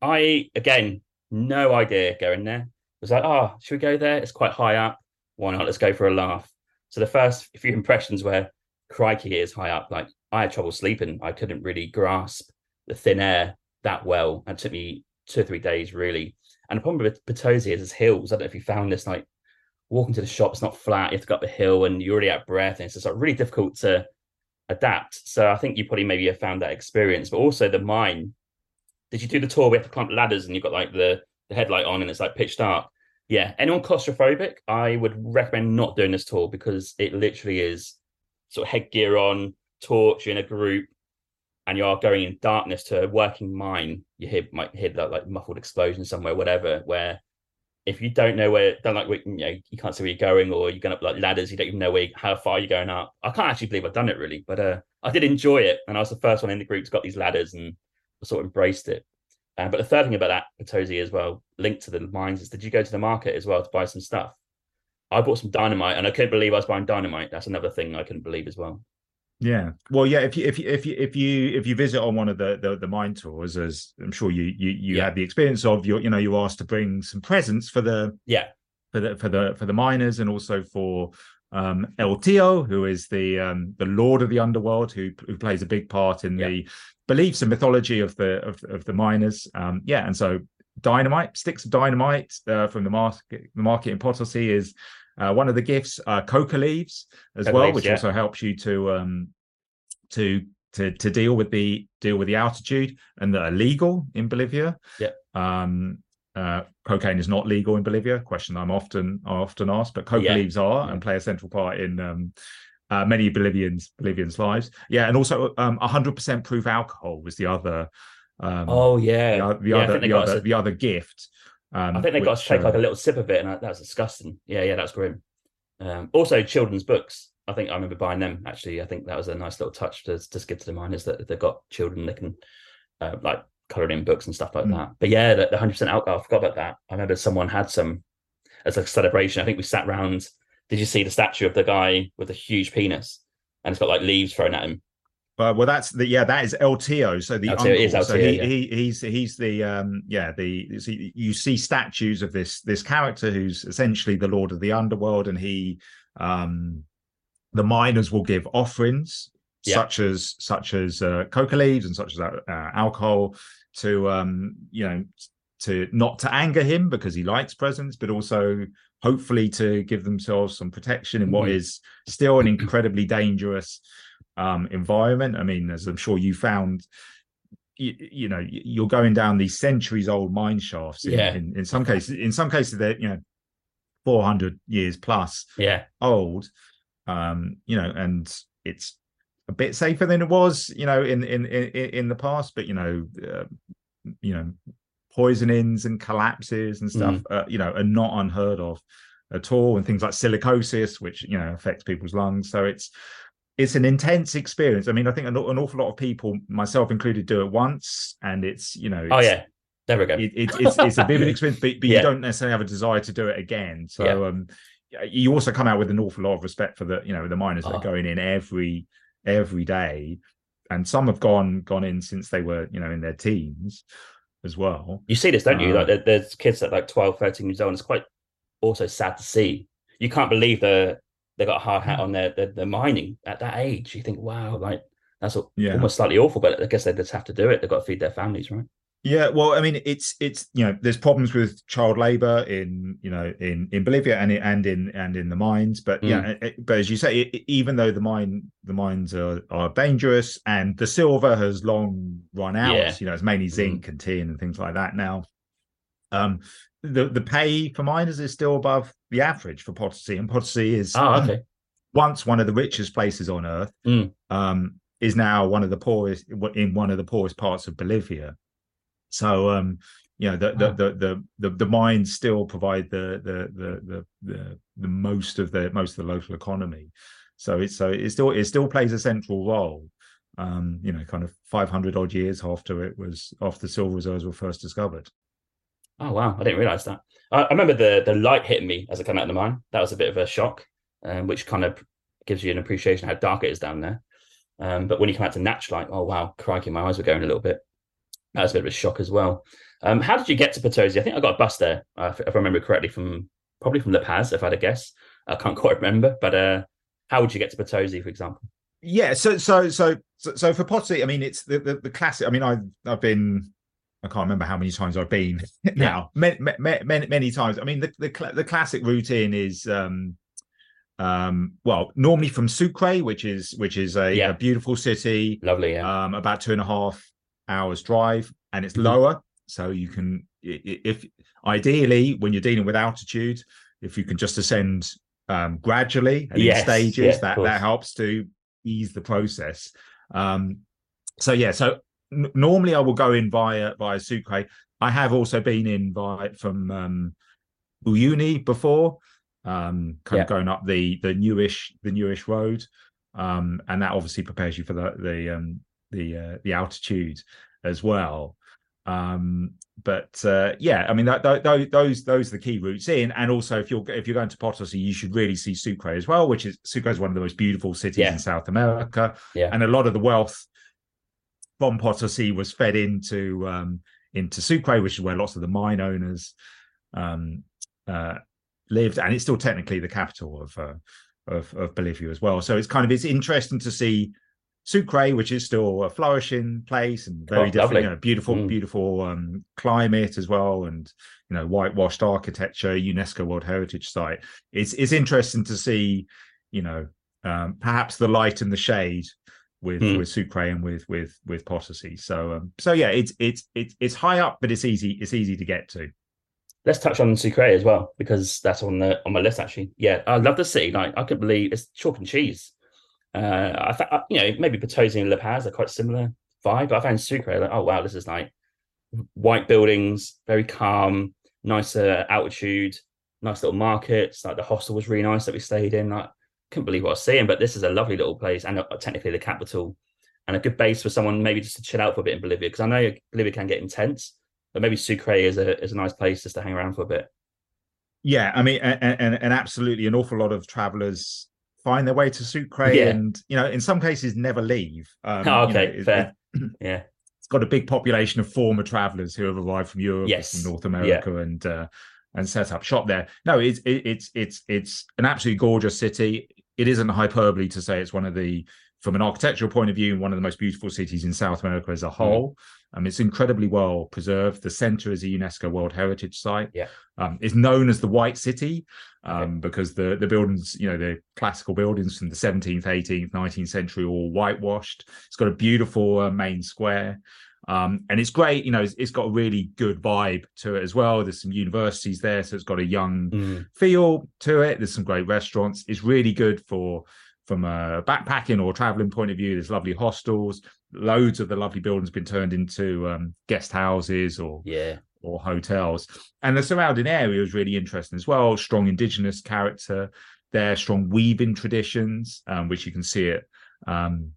I, again, no idea going there. Was like, oh, should we go there? It's quite high up. Why not? Let's go for a laugh. So the first few [LAUGHS] impressions were, crikey, is high up. Like I had trouble sleeping. I couldn't really grasp the thin air that well. And it took me two or three days really. And the problem with Potosi is its hills. I don't know if you found this, like walking to the shop, it's not flat. You have to go up a hill and you're already out of breath. And it's just like really difficult to adapt. So I think you probably maybe have found that experience. But also the mine. Did you do the tour? We have to climb ladders and you've got like the, the headlight on and it's like pitch dark. Yeah. Anyone claustrophobic, I would recommend not doing this tour because it literally is sort of headgear on, torch, in a group, and you are going in darkness to a working mine, you hear might hear that like muffled explosion somewhere, whatever. Where if you don't know where, don't like you know, you can't see where you're going, or you're going up like ladders, you don't even know where how far you're going up. I can't actually believe I've done it really, but uh, I did enjoy it, and I was the first one in the group to got these ladders and sort of embraced it. Uh, but the third thing about that Potosi as well, linked to the mines, is did you go to the market as well to buy some stuff? I bought some dynamite, and I couldn't believe I was buying dynamite. That's another thing I couldn't believe as well. Yeah. Well, yeah. If you if you if you if you if you visit on one of the the, the mine tours, as I'm sure you you you yeah. had the experience of, you you know you asked to bring some presents for the yeah for the for the for the miners and also for um El Tio, who is the um the lord of the underworld, who who plays a big part in yeah. the beliefs and mythology of the of, of the miners. Um yeah, and so dynamite sticks of dynamite uh, from the market the market in Potosi is uh, one of the gifts, uh, coca leaves as coca well, leaves, which yeah. also helps you to um, to to to deal with the deal with the altitude and that are legal in Bolivia. Yeah. Um, uh, cocaine is not legal in Bolivia. Question I'm often often asked, but coca yeah. leaves are yeah. and play a central part in um, uh, many Bolivians Bolivians lives. Yeah, and also um, 100% proof alcohol was the other. Um, oh yeah, the, the other the other, the other gift um, I think they which, got to take uh, like a little sip of it, and that, was disgusting. Yeah, yeah, that's grim. Um, also, children's books. I think I remember buying them. Actually, I think that was a nice little touch to just give to the miners that if they've got children, they can uh, like color in books and stuff like mm. that. But yeah, the, 100% alcohol. I forgot about that. I remember someone had some as a celebration. I think we sat round. Did you see the statue of the guy with a huge penis? And it's got like leaves thrown at him. Uh, well, that's the yeah, that is El Tio. So the uncle. Is so he, yeah. he he's he's the um yeah the so you see statues of this this character who's essentially the lord of the underworld, and he um the miners will give offerings yeah. such as such as uh, coca leaves and such as uh, alcohol to um you know to not to anger him because he likes presents, but also hopefully to give themselves some protection in what mm-hmm. is still an incredibly dangerous um, environment. I mean, as I'm sure you found, you, you know, you're going down these centuries old mine shafts. In, yeah. In, in some cases, in some cases, they're you know, 400 years plus. Yeah. Old. Um, you know, and it's a bit safer than it was, you know, in in in, in the past. But you know, uh, you know, poisonings and collapses and stuff, mm. uh, you know, are not unheard of at all. And things like silicosis, which you know affects people's lungs. So it's it's an intense experience. I mean, I think an, an, awful lot of people, myself included, do it once, and it's you know, oh yeah, there we go. It, it, it's it's a vivid [LAUGHS] experience, but, but yeah. you don't necessarily have a desire to do it again. So yeah. um, you also come out with an awful lot of respect for the you know the miners oh. that are oh. going in every every day, and some have gone gone in since they were you know in their teens as well. You see this, don't you? like um, there's kids that like 12, 13 years old. And it's quite also sad to see. You can't believe the they got a hard hat on their, their, their mining at that age. You think, wow, like that's yeah. almost slightly awful, but I guess they just have to do it. They've got to feed their families, right? Yeah, well, I mean, it's it's you know, there's problems with child labor in you know in in Bolivia and it and in and in the mines, but mm. yeah, it, but as you say, it, even though the mine the mines are are dangerous and the silver has long run out, yeah. you know, it's mainly mm. zinc mm. and tin and things like that now. Um, the the pay for miners is still above the average for Potosi, and Potosi is oh, okay. once one of the richest places on earth, mm. um, is now one of the poorest in one of the poorest parts of Bolivia. So um, you know the, the, the the the the mines still provide the the the the the, the most of the most of the local economy. So it's so it still it still plays a central role. Um, you know, kind of 500 odd years after it was after the silver reserves were first discovered. Oh wow, I didn't realize that. I, I remember the the light hitting me as I came out of the mine. That was a bit of a shock, um, which kind of gives you an appreciation how dark it is down there. Um, but when you come out to Natch light, oh wow, crikey, my eyes were going a little bit. That was a bit of a shock as well. Um, how did you get to Potosi? I think I got a bus there, uh, if, I remember correctly, from probably from La Paz, if I had a guess. I can't [LAUGHS] quite remember, but uh, how would you get to Potosi, for example? Yeah, so so so so, so for Potosi, I mean, it's the, the, the classic. I mean, I I've been I can't remember how many times I've been [LAUGHS] now. Many, many, many, times. I mean, the, the the classic routine is um um well normally from Sucre, which is which is a, yeah. a beautiful city, lovely, yeah. um about two and a half hours drive, and it's mm-hmm. lower, so you can if ideally when you're dealing with altitude, if you can just ascend um gradually and yes, in stages, yeah, that that helps to ease the process. Um, so yeah, so normally I will go in via via Sucre. I have also been in by from um, Uyuni before, um, kind yeah. of going up the the newish the newish road, um, and that obviously prepares you for the the um, the uh, the altitude as well. Um, but uh, yeah, I mean that, that, those those are the key routes in, and also if you're if you're going to Potosi, you should really see Sucre as well, which is Sucre is one of the most beautiful cities yeah. in South America, yeah. and a lot of the wealth from Potosi was fed into um, into Sucre, which is where lots of the mine owners um, uh, lived, and it's still technically the capital of, uh, of of Bolivia as well. So it's kind of it's interesting to see Sucre, which is still a flourishing place and very oh, different, you know, beautiful, mm. beautiful um, climate as well, and you know, whitewashed architecture, UNESCO World Heritage Site. It's it's interesting to see, you know, um, perhaps the light and the shade with mm. with Sucre and with with with Potosi. So um, so yeah, it's it's it's it's high up, but it's easy it's easy to get to. Let's touch on Sucre as well because that's on the on my list actually. Yeah, I love the city. Like I could believe it's chalk and cheese. Uh, I thought you know maybe Potosi and La Paz are quite similar vibe, but I found Sucre like oh wow, this is like white buildings, very calm, nicer altitude, nice little markets. Like the hostel was really nice that we stayed in. Like couldn't believe what I was seeing. But this is a lovely little place and uh, technically the capital and a good base for someone maybe just to chill out for a bit in Bolivia because I know Bolivia can get intense, but maybe Sucre is a is a nice place just to hang around for a bit. Yeah, I mean, and, and, and absolutely, an awful lot of travelers find their way to Sucre, yeah. and you know, in some cases, never leave. Um, oh, okay, you know, fair. It, [CLEARS THROAT] yeah, it's got a big population of former travelers who have arrived from Europe, yes. from North America, yeah. and uh, and set up shop there. No, it's it, it's it's it's an absolutely gorgeous city it isn't hyperbole to say it's one of the from an architectural point of view, one of the most beautiful cities in South America as a mm-hmm. whole. Mm. Um, it's incredibly well preserved. The center is a UNESCO World Heritage Site. Yeah, um, it's known as the White City um, because the the buildings, you know, the classical buildings from the 17th, 18th, 19th century, all whitewashed. It's got a beautiful uh, main square. Um, and it's great, you know, it's, it's got a really good vibe to it as well. There's some universities there, so it's got a young mm. feel to it. There's some great restaurants. It's really good for from a backpacking or traveling point of view. There's lovely hostels. Loads of the lovely buildings have been turned into um, guest houses or yeah or hotels. And the surrounding area is really interesting as well. Strong indigenous character there, strong weaving traditions, um, which you can see it um,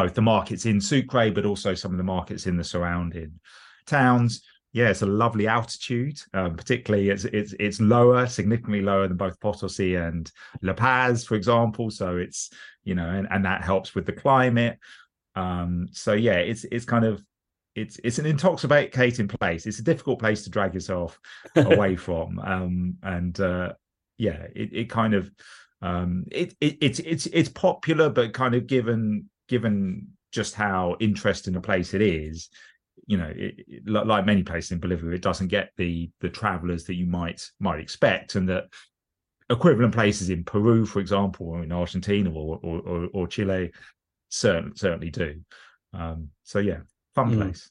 both the markets in Sucre, but also some of the markets in the surrounding towns. Yeah, it's a lovely altitude. Um, particularly, it's it's it's lower, significantly lower than both Potosi and La Paz, for example. So it's you know, and, and that helps with the climate. Um, so yeah, it's it's kind of it's it's an intoxicating place. It's a difficult place to drag yourself [LAUGHS] away from. Um, and uh, yeah, it, it kind of um, it, it it's it's it's popular, but kind of given given just how interesting a place it is, you know, it, it, like many places in Bolivia, it doesn't get the the travelers that you might might expect, and that equivalent places in Peru, for example, or in Argentina or or, or, or Chile, certainly certainly do. Um, so yeah, fun mm. place.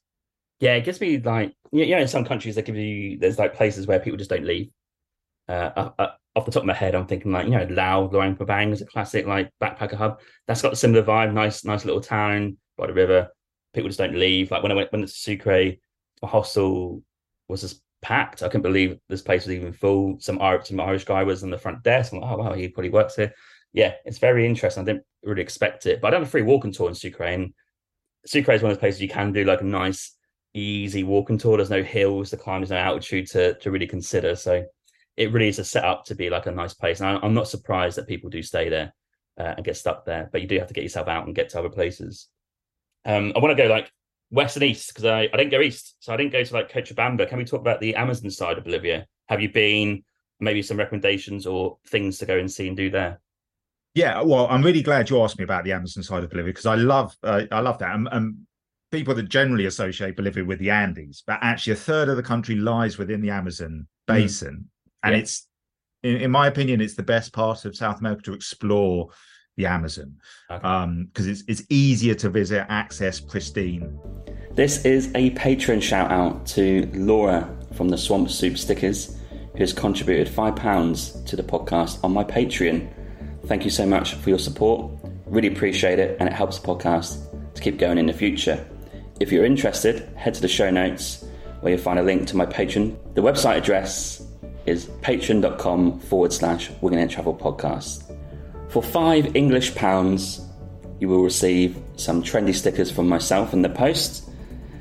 Yeah, it gives me like you know, in some countries they give you there's like places where people just don't leave. Uh, off the top of my head, I'm thinking like you know Lao Luang Prabang is a classic like backpacker hub. That's got a similar vibe. Nice, nice little town by the river. People just don't leave. Like when I went when it's Sucre, my hostel was just packed. I couldn't believe this place was even full. Some Irish, some Irish guy was on the front desk. I'm like, oh wow, he probably works here. yeah, it's very interesting. I didn't really expect it, but I done a free walking tour in Sucre, and Sucre is one of those places you can do like a nice, easy walking tour. There's no hills to climb, there's no altitude to to really consider. So it really is a set up to be like a nice place. And I, am not surprised that people do stay there uh, and get stuck there, but you do have to get yourself out and get to other places. Um, I want to go like west and east because I, I didn't go east. So I didn't go to like Cochabamba. Can we talk about the Amazon side of Bolivia? Have you been? Maybe some recommendations or things to go and see and do there? Yeah, well, I'm really glad you asked me about the Amazon side of Bolivia because I love uh, I love that. And, and, people that generally associate Bolivia with the Andes, but actually a third of the country lies within the Amazon hmm. basin. And yeah. it's in, in, my opinion, it's the best part of South America to explore the Amazon because okay. um, it's it's easier to visit, access, pristine. This is a Patreon shout out to Laura from the Swamp Soup Stickers, who has contributed five pounds to the podcast on my Patreon. Thank you so much for your support. Really appreciate it, and it helps the podcast to keep going in the future. If you're interested, head to the show notes where you'll find a link to my Patreon. The website address is patreon.com forward slash It Travel Podcast. For five English pounds, you will receive some trendy stickers from myself in the post,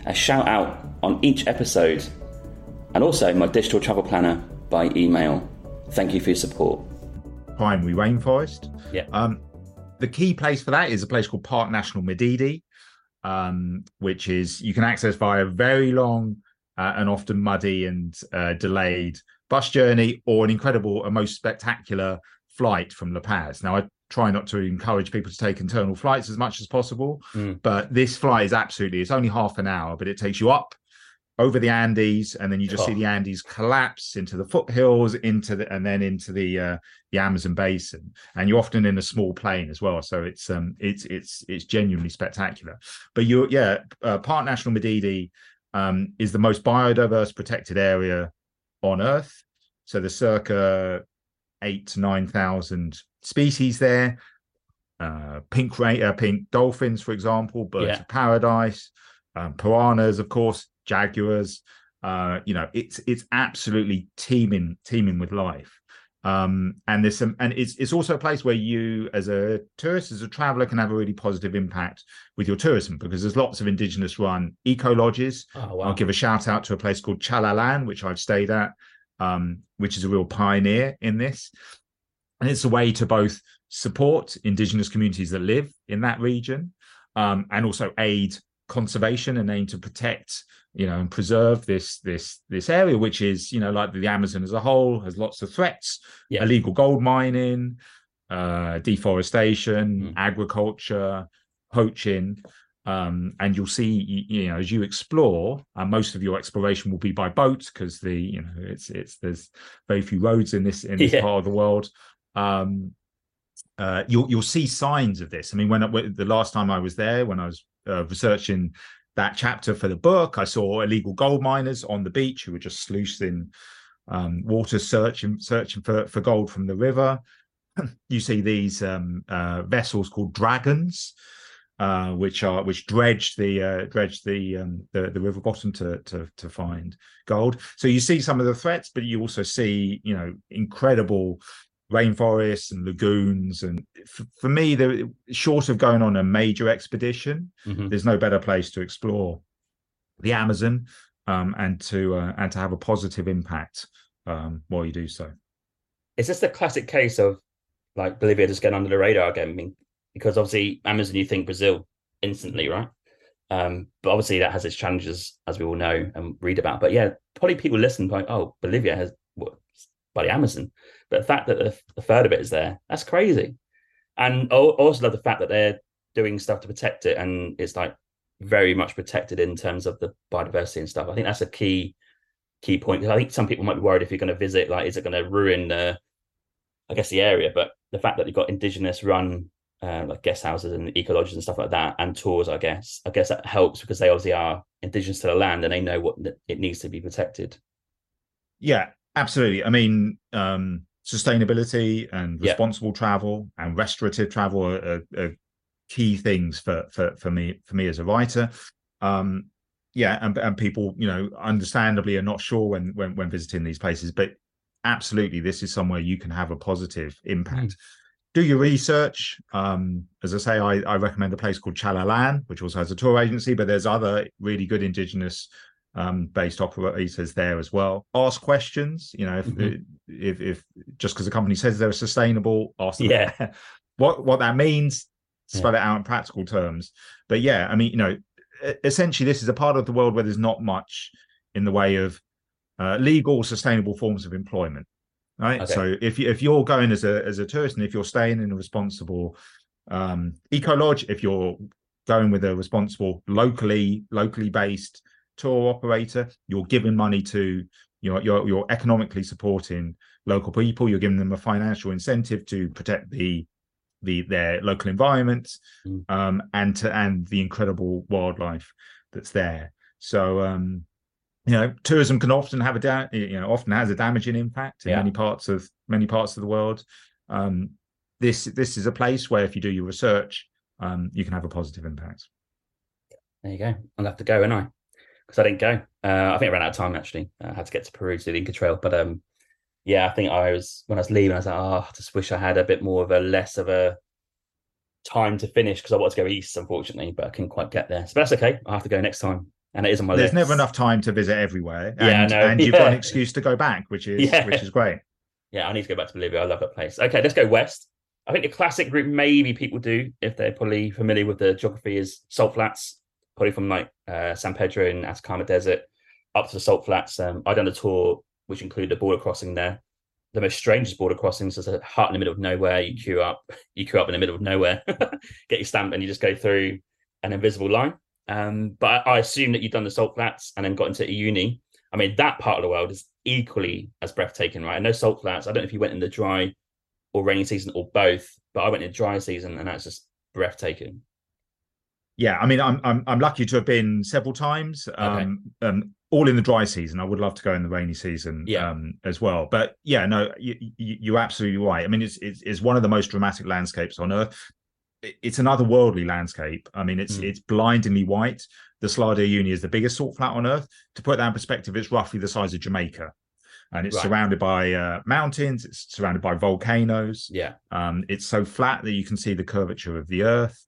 a shout out on each episode, and also my digital travel planner by email. Thank you for your support. Primary rainforest. Yeah. Um, the key place for that is a place called Park National Madidi, um, which is you can access via a very long uh, and often muddy and uh, delayed bus journey or an incredible and most spectacular flight from La Paz. Now, I try not to encourage people to take internal flights as much as possible, mm. but this flight is absolutely, it's only half an hour, but it takes you up over the Andes, and then you just oh. see the Andes collapse into the foothills, into the and then into the uh, the Amazon basin, and you're often in a small plane as well. So it's um it's it's it's genuinely spectacular. But you yeah, uh, Park National Madidi um, is the most biodiverse protected area on Earth. So there's circa eight to nine thousand species there. Uh, pink uh, pink dolphins, for example, birds yeah. of paradise, um, piranhas, of course, jaguars. Uh, you know, it's it's absolutely teeming teeming with life. Um, and there's some, and it's it's also a place where you, as a tourist, as a traveler, can have a really positive impact with your tourism because there's lots of indigenous run eco lodges. Oh, wow. I'll give a shout out to a place called Chalalan, which I've stayed at, um, which is a real pioneer in this. And it's a way to both support indigenous communities that live in that region um, and also aid conservation and aim to protect you know and preserve this this this area which is you know like the amazon as a whole has lots of threats yeah. illegal gold mining uh deforestation mm. agriculture poaching um, and you'll see you know as you explore and most of your exploration will be by boat because the you know it's it's there's very few roads in this in this yeah. part of the world um, uh, you'll you'll see signs of this i mean when, when the last time i was there when i was uh, researching that chapter for the book i saw illegal gold miners on the beach who were just sluicing um, water searching searching for, for gold from the river [CLEARS THROAT] you see these um, uh, vessels called dragas uh, which are which dredge the uh, dredge the, um, the the river bottom to, to to find gold. So you see some of the threats, but you also see you know incredible rainforests and lagoons. And for, for me, the short of going on a major expedition, mm-hmm. there's no better place to explore the Amazon um, and to uh, and to have a positive impact um, while you do so. Is this the classic case of like Bolivia just getting under the radar again? I mean, because obviously Amazon, you think Brazil instantly, right? Um, but obviously that has its challenges, as we all know and read about. But yeah, probably people listen like, oh, Bolivia has what the Amazon. But the fact that the third of it is there, that's crazy. And I also love the fact that they're doing stuff to protect it, and it's like very much protected in terms of the biodiversity and stuff. I think that's a key key point. I think some people might be worried if you're going to visit, like, is it going to ruin the, I guess, the area? But the fact that you've got indigenous run uh, like guest houses and eco lodges and stuff like that, and tours. I guess I guess that helps because they obviously are indigenous to the land and they know what it needs to be protected. Yeah, absolutely. I mean, um, sustainability and responsible yeah. travel and restorative travel are, are, key things for for for me for me as a writer. Um, yeah, and and people, you know, understandably are not sure when when when visiting these places, but absolutely, this is somewhere you can have a positive impact. Mm do your research. Um, as I say, I, I recommend a place called Chalalan, which also has a tour agency, but there's other really good indigenous um, based operators there as well. Ask questions. You know, if mm-hmm. if, if just because the company says they're sustainable, ask them yeah. [LAUGHS] what what that means. Spell yeah. it out in practical terms. But yeah, I mean, you know, essentially, this is a part of the world where there's not much in the way of uh, legal, sustainable forms of employment. Right. Okay. So if you if you're going as a as a tourist and if you're staying in a responsible um, eco lodge, if you're going with a responsible locally locally based tour operator, you're giving money to you're you're, you're economically supporting local people. You're giving them a financial incentive to protect the the their local environment mm. um, and to and the incredible wildlife that's there. So um, you know, tourism can often have a da- you know often has a damaging impact in yeah. many parts of many parts of the world. Um, this this is a place where if you do your research, um, you can have a positive impact. There you go. I'll have to go, and I because I didn't go. Uh, I think I ran out of time actually. I had to get to Peru to do the Inca Trail, but um, yeah, I think I was when I was leaving, I was like, oh, I just wish I had a bit more of a less of a time to finish because I wanted to go east, unfortunately, but I couldn't quite get there. So that's okay. I have to go next time, and it is on my list. There's list. never enough time to visit everywhere, and, yeah, no, and you've [LAUGHS] got an excuse to go back, which is yeah. which is great. Yeah, I need to go back to Bolivia. I love that place. Okay, let's go west. I think the classic route maybe people do if they're probably familiar with the geography is salt flats, probably from like uh, San Pedro in Atacama Desert up to the Salt Flats. Um, I done a tour which included a border crossing there. The most strangest border crossings is a hut in the middle of nowhere. You queue up, [LAUGHS] you queue up in the middle of nowhere, [LAUGHS] get your stamp, and you just go through an invisible line. Um, but I, I assume that you've done the Salt Flats and then got into Uyuni. I mean, that part of the world is equally as breathtaking, right? I know Salt Flats. I don't know if you went in the dry or rainy season or both, but I went in dry season and that's just breathtaking. Yeah, I mean, I'm I'm I'm lucky to have been several times. Um, okay. um, all in the dry season. I would love to go in the rainy season yeah. um, as well. But yeah, no, you, you, are absolutely right. I mean, it's, it's, it's one of the most dramatic landscapes on Earth. It's an otherworldly landscape. I mean, it's mm. it's blindingly white. The Salar de Uyuni is the biggest salt flat on Earth. To put that in perspective, it's roughly the size of Jamaica, and it's right. surrounded by uh, mountains. It's surrounded by volcanoes. Yeah, um, it's so flat that you can see the curvature of the Earth.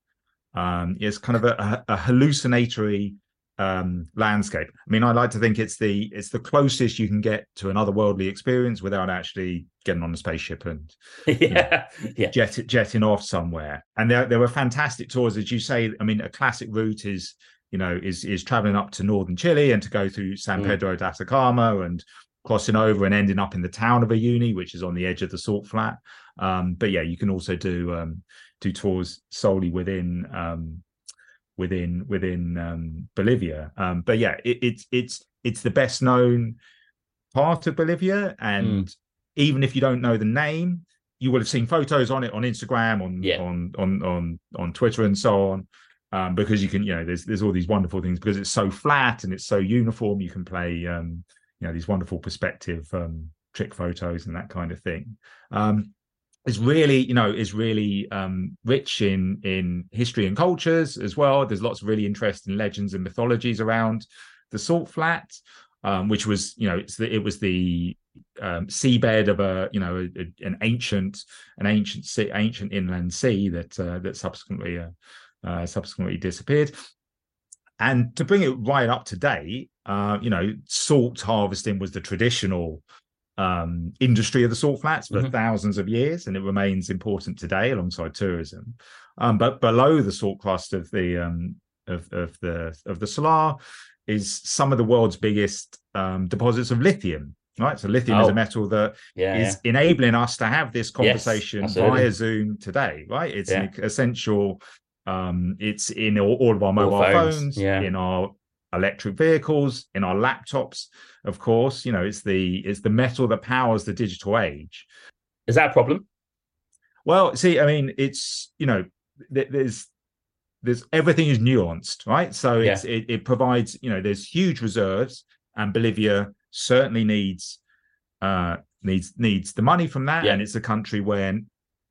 Um, it's kind of a, a hallucinatory um, landscape. I mean, I like to think it's the it's the closest you can get to another worldly experience without actually getting on a spaceship and [LAUGHS] yeah, know, yeah. Jet, jetting off somewhere. And there there were fantastic tours, as you say. I mean, a classic route is you know is is traveling up to northern Chile and to go through San mm. Pedro de Atacama and crossing over and ending up in the town of Uyuni, which is on the edge of the salt flat. Um, but yeah, you can also do um, do tours solely within um, within within um, Bolivia. Um, but yeah, it, it's it's it's the best known part of Bolivia, and mm. even if you don't know the name, you will have seen photos on it on Instagram, on yeah. on on on on Twitter, and so on. Um, because you can, you know, there's there's all these wonderful things because it's so flat and it's so uniform. You can play, um, you know, these wonderful perspective um, trick photos and that kind of thing. Um, is really you know is really um, rich in in history and cultures as well. There's lots of really interesting legends and mythologies around the salt flat um, which was you know it's the, it was the um, seabed of a you know a, a, an ancient an ancient sea, ancient inland sea that uh, that subsequently uh, uh, subsequently disappeared. And to bring it right up to date uh, you know salt harvesting was the traditional um, industry of the salt flats for mm-hmm. thousands of years, and it remains important today alongside tourism. Um, but below the salt crust of the um, of, of the of the Salar is some of the world's biggest um, deposits of lithium. Right, so lithium oh. is a oh. metal that yeah, is yeah. enabling us to have this conversation yes, via Zoom today. Right, it's yeah. essential. Um, it's in all, all of our mobile all phones, phones in our electric vehicles, in our laptops, of course. You know, it's the it's the metal that powers the digital age. Is that a problem? Well, see, I mean, it's you know, there's there's everything is nuanced, right? So it's yeah. it, it provides, you know, there's huge reserves, and Bolivia certainly needs uh needs needs the money from that, yeah. and it's a country where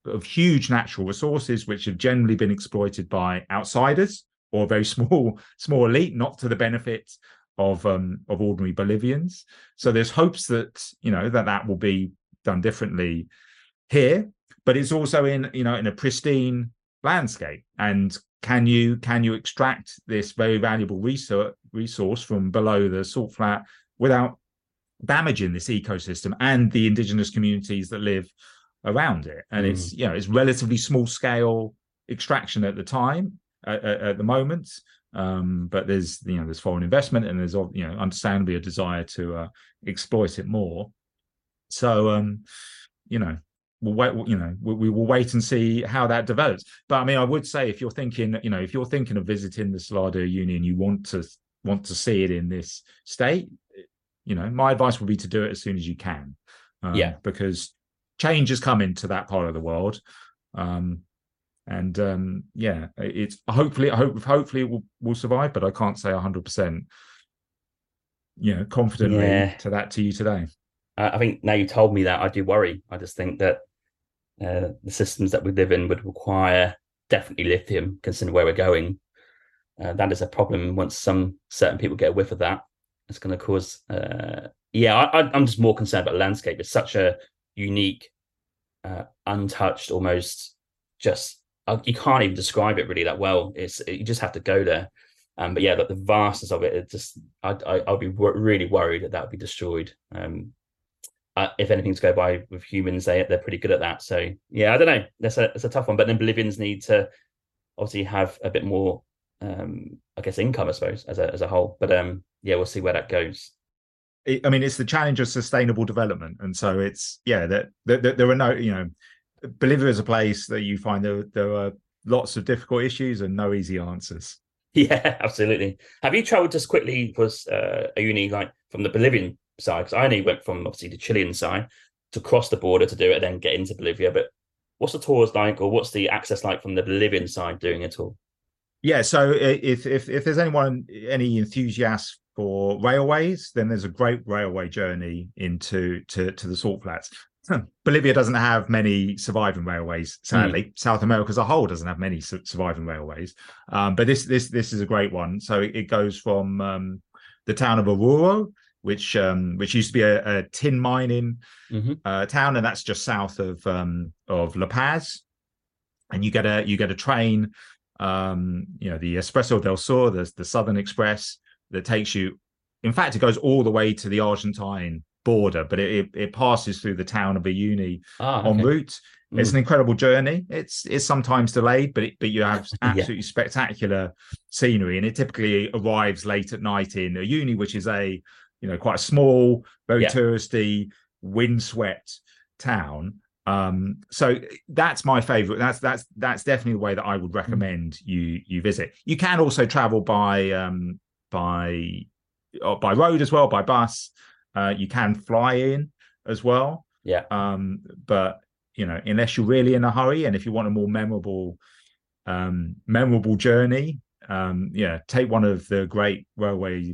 of huge natural resources which have generally been exploited by outsiders or a very [LAUGHS] small small elite, not to the benefit of um, of ordinary Bolivians. So there's hopes that you know that that will be done differently here. but it's also in you know in a pristine landscape and can you can you extract this very valuable resource resource from below the salt flat without damaging this ecosystem and the indigenous communities that live around it and mm. it's you know it's relatively small scale extraction at the time at, at the moment. Um, but there's you know there's foreign investment and there's you know understandably a desire to uh, exploit it more. So um you know we'll wait you know we, we, will wait and see how that develops. But i mean i would say if you're thinking you know if you're thinking of visiting the Salar Uyuni you want to want to see it in this state you know my advice would be to do it as soon as you can. Um, yeah. because change is coming to that part of the world. Um and um yeah it's hopefully i hope hopefully it will, will survive but i can't say 100 percent you know confidently yeah. to that to you today I think now you told me that I do worry. I just think that uh, the systems that we live in would require definitely lithium, considering where we're going. Uh, that is a problem. Once some certain people get a whiff of that, it's going to cause. Uh, yeah, I, am just more concerned about the landscape. It's such a unique, uh, untouched, almost just you can't even describe it really that well. It's you just have to go there. Um, but yeah, like the vastness of it, it just I, I I'll be w- really worried that that would be destroyed. Um, uh, if anything to go by with humans, they they're pretty good at that. So yeah, I don't know. That's a that's a tough one. But then Bolivians need to obviously have a bit more, um, I guess, income, I suppose, as a as a whole. But um, yeah, we'll see where that goes. I mean, it's the challenge of sustainable development, and so it's yeah that there, there, there are no you know Bolivia is a place that you find there there are lots of difficult issues and no easy answers. [LAUGHS] Yeah, absolutely. Have you travelled as quickly? Was uh, a Uyuni like from the Bolivian side because I only went from obviously the Chilean side to cross the border to do it and then get into Bolivia. But what's the tours like, or what's the access like from the Bolivian side doing it all? Yeah, so if if if there's anyone any enthusiasts for railways, then there's a great railway journey into to to the salt flats. Bolivia doesn't have many surviving railways, sadly. Mm. South America as a whole doesn't have many su- surviving railways, um, but this this this is a great one. So it, goes from um, the town of Oruro which um, which used to be a, a tin mining mm-hmm. uh, town, and that's just south of um, of La Paz. And you get a you get a train, um, you know, the Expreso del Sur, the the Southern Express, that takes you. In fact, it goes all the way to the Argentine border, but it it, it passes through the town of Uyuni ah, okay. en route. Mm. It's an incredible journey. It's it's sometimes delayed, but it, but you have [LAUGHS] absolutely yeah. spectacular scenery, and it typically arrives late at night in Uyuni, which is a you know, quite a small, very yeah. touristy, windswept town. Um, so that's my favorite. That's that's that's definitely the way that I would hmm. recommend mm. you you visit. You can also travel by um by uh, by road as well, by bus. Uh, you can fly in as well. Yeah. Um, but you know, unless you're really in a hurry, and if you want a more memorable um memorable journey, um, yeah, take one of the great railway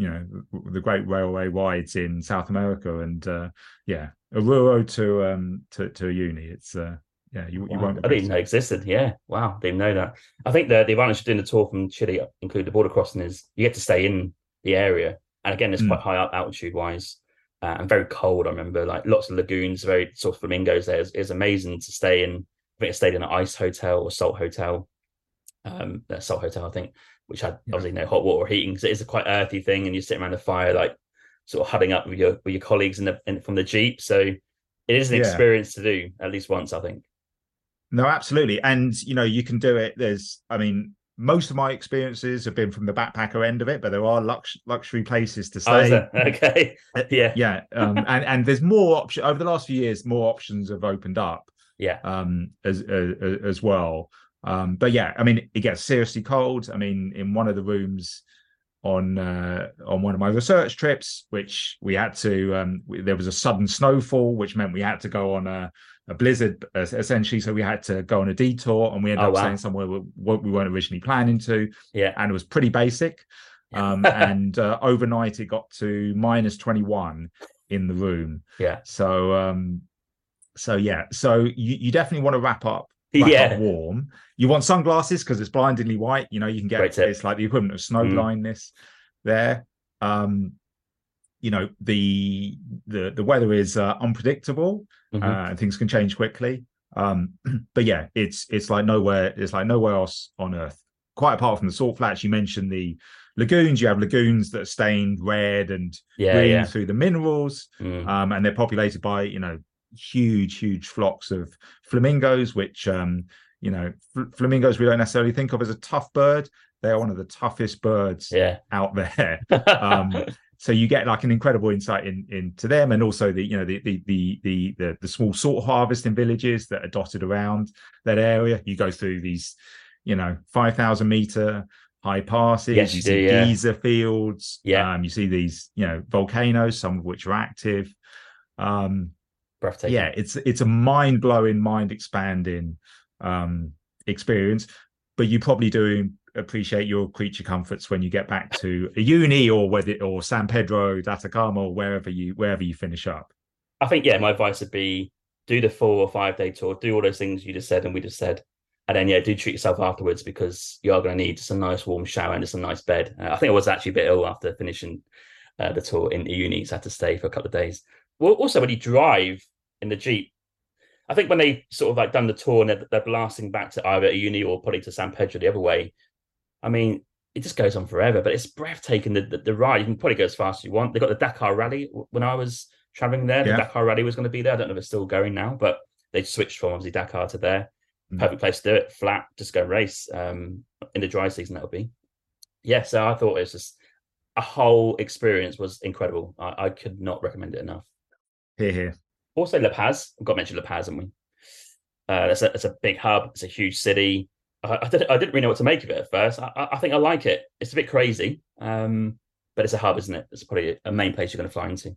you know the great railway rides in South America, and uh, yeah, Oruro to um to to Uyuni. It's uh yeah, you, you won't. I didn't know existed. Yeah, wow, didn't know that. I think the the advantage of doing the tour from Chile, include the border crossing, is you get to stay in the area, and again, it's mm. quite high up altitude wise. Uh, and very cold. I remember like lots of lagoons, very sort of flamingos. There is amazing to stay in. I think I stayed in an ice hotel or salt hotel, um, salt hotel, I think, which had yeah. obviously no hot water or heating because it is a quite earthy thing, and you sit around the fire like sort of huddling up with your with your colleagues in the in, from the jeep. So it is an yeah. experience to do at least once, I think. No, absolutely, and you know you can do it. There's, I mean, most of my experiences have been from the backpacker end of it, but there are lux- luxury places to oh, stay. Oh, [LAUGHS] okay, yeah, yeah, um, [LAUGHS] and and there's more options over the last few years. More options have opened up. Yeah, um, as as, as well. Um, but yeah, I mean, it gets seriously cold. I mean, in one of the rooms on uh, on one of my research trips, which we had to, um, we, there was a sudden snowfall, which meant we had to go on a, a blizzard uh, essentially. So we had to go on a detour, and we ended oh, up wow. staying somewhere we, we, weren't originally planning to. Yeah, and it was pretty basic. Um, [LAUGHS] and uh, overnight, it got to minus twenty one in the room. Yeah. So um, so yeah, so you, you definitely want to wrap up yeah. warm. You want sunglasses because it's blindingly white. You know, you can get it's like the equivalent of snow mm. blindness there. Um, you know, the the the weather is uh, unpredictable mm-hmm. uh, and things can change quickly. Um, [CLEARS THROAT] but yeah, it's it's like nowhere. It's like nowhere else on earth. Quite apart from the salt flats, you mentioned the lagoons. You have lagoons that are stained red and Yeah, green yeah. through the minerals, Mm. um, and they're populated by you know huge, huge flocks of flamingos, which um, you know fl- flamingos we don't necessarily think of as a tough bird. They're one of the toughest birds Yeah. out there. [LAUGHS] um, so you get like an incredible insight in into them, and also the you know the the the the the, the small salt harvesting villages that are dotted around that area. You go through these, you know, five thousand meter high passes. Yes, you see do, yeah. geyser fields. Yeah. um, you see these you know volcanoes, some of which are active. Um, Breathtaking. yeah, it's it's a mind blowing, mind expanding um, experience. But you probably do appreciate your creature comforts when you get back to Uyuni or whether or San Pedro, Atacama, or wherever you wherever you finish up. I think yeah, my advice would be do the four or five day tour, do all those things you just said and we just said, and then yeah, do treat yourself afterwards because you are going to need a nice warm shower and just a nice bed. Uh, I think I was actually a bit ill after finishing uh, the tour in Uyuni, so I had to stay for a couple of days. Well, also when you drive in the jeep, I think when they sort of like done the tour and they're, they're blasting back to either a Uyuni or probably to San Pedro the other way, I mean. It just goes on forever, but it's breathtaking. The, the, the ride, you can probably go as fast as you want. They got the Dakar Rally when I was traveling there. The Yeah. Dakar Rally was going to be there. I don't know if it's still going now, but they switched from obviously Dakar to there. Mm. Perfect place to do it. Flat, just go race. Um, in the dry season, that'll be. Yeah, so I thought it was just a whole experience was incredible. I, I could not recommend it enough. Here, here. Also, La Paz. I've got to mention La Paz, haven't we? Uh, it's a it's a big hub. It's a huge city. I, I didn't I didn't really know what to make of it at first. I, I think I like it. It's a bit crazy, um, but it's a hub, isn't it? It's probably a main place you're going to fly into.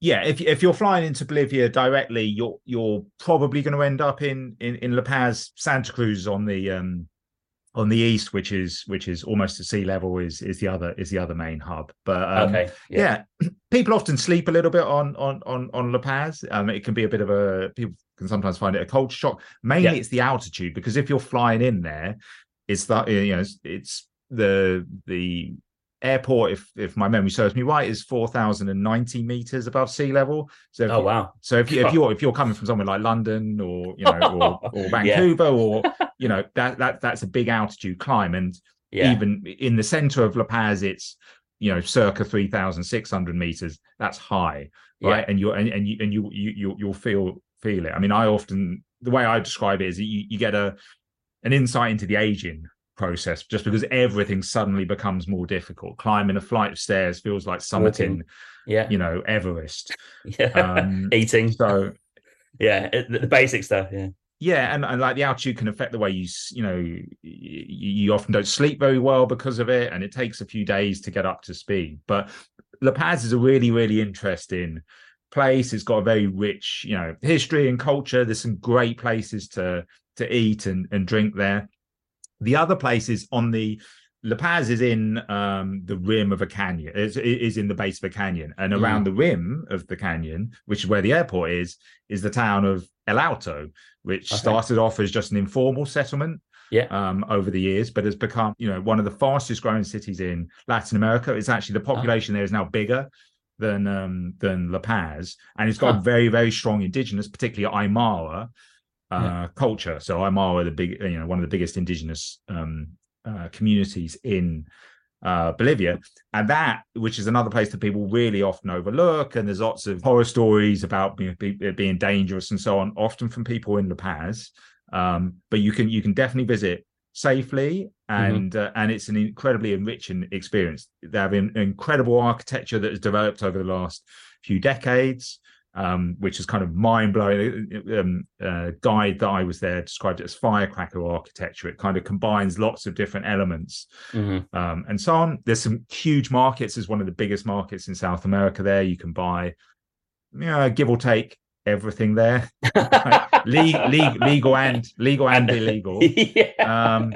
Yeah, if if you're flying into Bolivia directly, you're you're probably going to end up in in in La Paz, Santa Cruz on the um on the east, which is which is almost to sea level, is is the other is the other main hub. But um, okay. yeah. [CLEARS THROAT] people often sleep a little bit on on on on La Paz. Um, it can be a bit of a people can sometimes find it a culture shock. Mainly, Yeah. it's the altitude because if you're flying in there, it's that you know it's, it's the the airport. If if my memory serves me right, is four thousand and ninety meters above sea level. So if Oh you- wow. so if you if you're if you're coming from somewhere like London or you know or, [LAUGHS] or Yeah. Vancouver or you know that that that's a big altitude climb and Yeah. even in the center of La Paz, it's you know circa three thousand six hundred meters. That's high, right? Yeah. And you're and, and you and you you you you'll feel feel it. I mean, I often the way I describe it is you you get a an insight into the aging process just because everything suddenly becomes more difficult. Climbing a flight of stairs feels like summiting, Yeah. you know, Everest. [LAUGHS] Yeah. Um, [LAUGHS] Eating. So [LAUGHS] Yeah. the, basic stuff. Yeah. yeah and, and like the altitude can affect the way you you know you, you often don't sleep very well because of it and it takes a few days to get up to speed but la paz is a really really interesting place it's got a very rich you know history and culture there's some great places to to eat and, and drink there the other place is on the La Paz is in um, the rim of a canyon. Is is in the base of a canyon, and around the rim of the canyon, which is where the airport is, is the town of El Alto, which Okay. started off as just an informal settlement. Yeah. Um, over the years, but has become, you know, one of the fastest growing cities in Latin America. It's actually the population there is now bigger than um than La Paz, and it's got Huh. very very strong indigenous, particularly Aymara uh, Yeah. culture. So Aymara, the big, you know, one of the biggest indigenous um, uh, communities in uh, Bolivia, and that, which is another place that people really often overlook, and there's lots of horror stories about you know, be, it being dangerous and so on, often from people in La Paz. Um, but you can you can definitely visit safely, and uh, and it's an incredibly enriching experience. They have an incredible architecture that has developed over the last few decades um, which is kind of mind blowing. Um, uh, guide that I was there described it as firecracker architecture. It kind of combines lots of different elements Mhm. um, and so on. There's some huge markets. There's one of the biggest markets in South America. There, you can buy, you know, give or take everything there, Le- le- [LAUGHS] legal and legal and illegal. [LAUGHS] yeah. Um,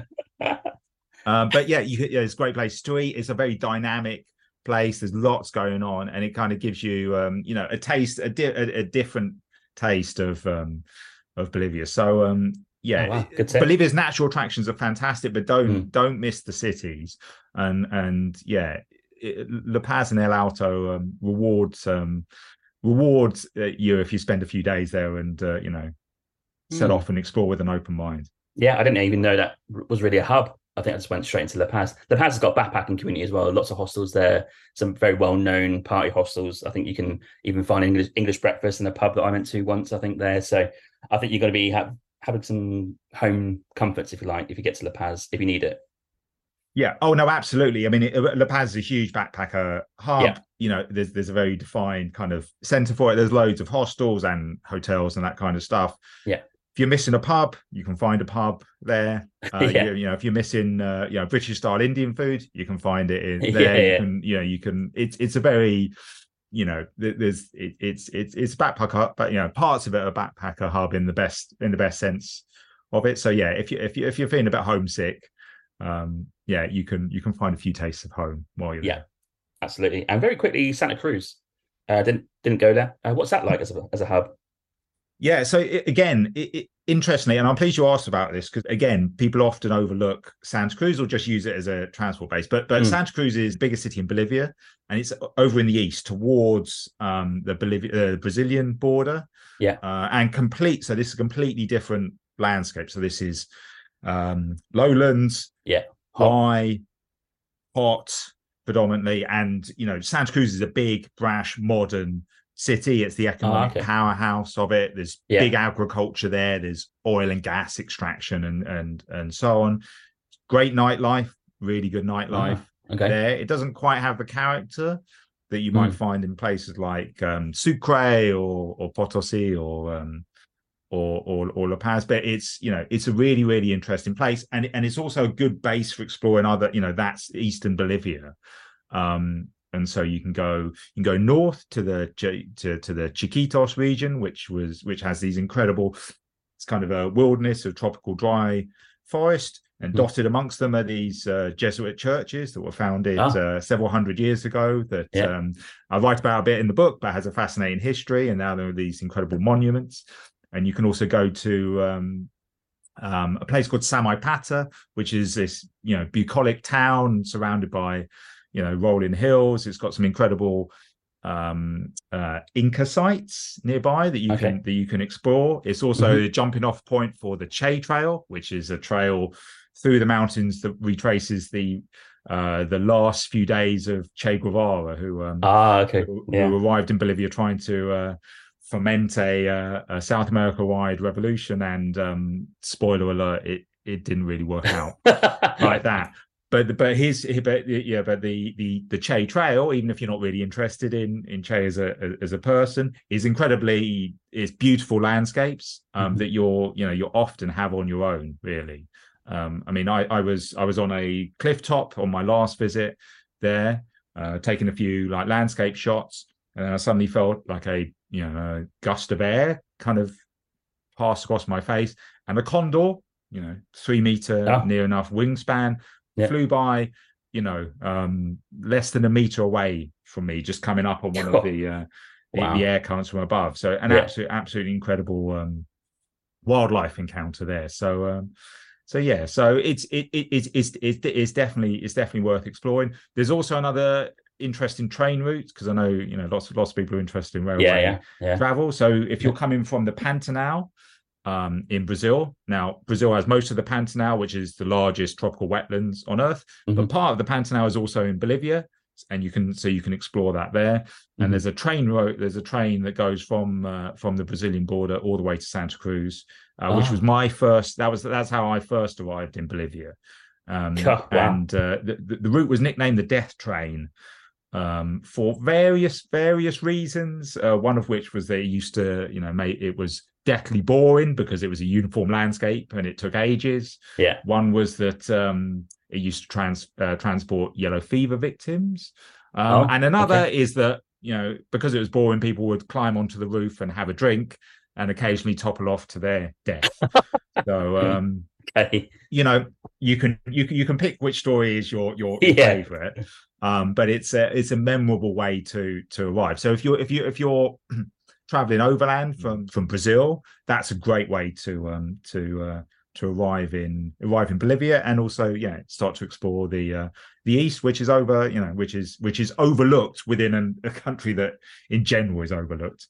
um, but yeah, you, yeah, it's a great place to eat. It's a very dynamic place. There's lots going on, and it kind of gives you, um, you know, a taste, a, di- a, a different taste of um, of Bolivia. So, um, yeah, Oh, wow. Bolivia's natural attractions are fantastic, but don't Mm. don't miss the cities. And and yeah, it, La Paz and El Alto um, rewards um, rewards uh, you if you spend a few days there, and uh, you know, set Hmm. off and explore with an open mind. Yeah, I didn't even know that was really a hub. I think I just went straight into La Paz. La Paz has got a backpacking community as well. Lots of hostels there, some very well known party hostels. I think you can even find English English breakfast in a pub that I went to once. I think there. So I think you're going to be ha- having some home comforts if you like, if you get to La Paz, if you need it. Yeah. Oh no, absolutely. I mean, it, La Paz is a huge backpacker hub. Yeah. You know, there's there's a very defined kind of center for it. There's loads of hostels and hotels and that kind of stuff. Yeah. If you're missing a pub, you can find a pub there. [LAUGHS] Uh, Yeah. you, you know, if you're missing, uh, you know, British style Indian food, you can find it in [LAUGHS] Yeah, there. You can, you know, you can. It's it's a very, you know, there's it, it's it's it's backpacker, but you know, parts of it are backpacker hub in the best in the best sense of it. So yeah, if you if you if you're feeling a bit homesick, um, yeah, you can you can find a few tastes of home while you're Yeah. there. Absolutely. And very quickly, Santa Cruz. Uh, didn't didn't go there. Uh, what's that like as a as a hub? Yeah. So i again, it, it, interestingly, and I'm pleased you asked about this because again, people often overlook Santa Cruz or just use it as a transport base. But but Mm. Santa Cruz is the biggest city in Bolivia, and it's over in the east towards um, the Bolivia uh, Brazilian border. Yeah. Uh, and complete. So this is a completely different landscape. So this is um, lowlands. Yeah. Hot. high, hot predominantly, and you know Santa Cruz is a big, brash, modern city. It's the economic okay. powerhouse of it. There's Yeah. big agriculture there. There's oil and gas extraction and and and so on. Great nightlife, really good nightlife Okay. there. It doesn't quite have the character that you might Mm. find in places like um, Sucre or or Potosi or um, or, or or La Paz, but it's you know it's a really really interesting place, and and it's also a good base for exploring other you know that's eastern Bolivia, um, and so you can go you can go north to the to to the Chiquitos region, which was which has these incredible it's kind of a wilderness of tropical dry forest, and Mhm. dotted amongst them are these uh, Jesuit churches that were founded Ah. uh, several hundred years ago. That Yeah. um, I write about a bit in the book, but has a fascinating history. And now there are these incredible monuments. And you can also go to um, um, a place called Samaipata, which is this you know bucolic town surrounded by you know rolling hills. It's got some incredible um uh inca sites nearby that you Okay. can that you can explore it's also Mhm. a jumping off point for the che trail which is a trail through the mountains that retraces the uh the last few days of che guevara who um Ah, okay. who, Yeah. who arrived in bolivia trying to uh foment a, uh, a south america wide revolution and um spoiler alert it it didn't really work out [LAUGHS] like that. But but his but yeah, but the the the Che Trail, even if you're not really interested in in Che as a as a person, is incredibly is beautiful landscapes um, Mhm. that you're you know you often have on your own. Really, um, I mean, I I was I was on a cliff top on my last visit there, uh, taking a few like landscape shots, and then I suddenly felt like a you know a gust of air kind of pass across my face, and a condor, you know, three meter Ah. near enough wingspan, Yeah. flew by, you know, um, less than a meter away from me, just coming up on one of [LAUGHS] the uh, the, Wow. the air currents from above. So an Yeah. absolute, absolutely incredible um, wildlife encounter there. So. Um, so yeah, so it's it, it it's it's it's it's definitely it's definitely worth exploring. There's also another interesting train route because I know you know lots of lots of people are interested in railway yeah, yeah. travel. So if you're coming from the Pantanal um, in Brazil, now Brazil has most of the Pantanal, which is the largest tropical wetlands on Earth, Mhm. but part of the Pantanal is also in Bolivia, and you can so you can explore that there. Mhm. And there's a train road. There's a train that goes from uh, from the Brazilian border all the way to Santa Cruz, uh, which Ah. was my first. That was that's how I first arrived in Bolivia. Um, Oh, [LAUGHS] wow. And uh, the, the route was nicknamed the Death Train um, for various various reasons. Uh, one of which was they used to, you know, make it was deathly boring because it was a uniform landscape and it took ages. Yeah. One was that um, it used to trans uh, transport yellow fever victims, um, Oh, and another okay. is that you know because it was boring, people would climb onto the roof and have a drink and occasionally topple off to their death. [LAUGHS] so um, Okay. you know you can you can you can pick which story is your your Yeah. favorite um but it's a it's a memorable way to to arrive so if you're if you if you're [CLEARS THROAT] traveling overland from from brazil that's a great way to um to uh to arrive in arrive in bolivia and also yeah start to explore the uh the east which is over you know which is which is overlooked within an, a country that in general is overlooked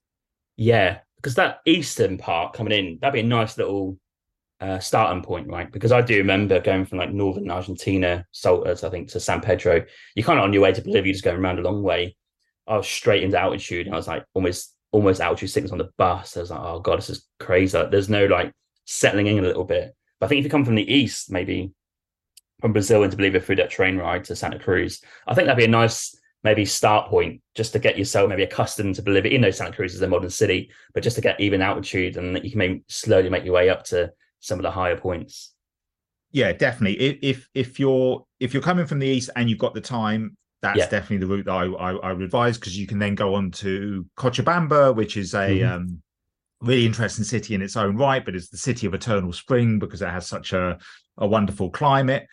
Yeah, because that eastern part coming in, that'd be a nice little uh, starting point, right? Because I do remember going from like northern Argentina, Saltas, I think, to San Pedro. You're kind of on your way to Bolivia, just going around a long way. I was straight into altitude, and I was like almost almost altitude sickness on the bus. I was like, oh god, this is crazy. There's no like settling in a little bit. But I think if you come from the east, maybe from Brazil into Bolivia through that train ride to Santa Cruz, I think that'd be a nice maybe start point just to get yourself maybe accustomed to Bolivia. You know, Santa Cruz is a modern city, but just to get even altitude and that you can maybe slowly make your way up to some of the higher points. Yeah, definitely. If if you're if you're coming from the east and you've got the time, that's yeah. definitely the route that I I, I would advise because you can then go on to Cochabamba, which is a mm-hmm. um, really interesting city in its own right, but it's the city of eternal spring because it has such a a wonderful climate.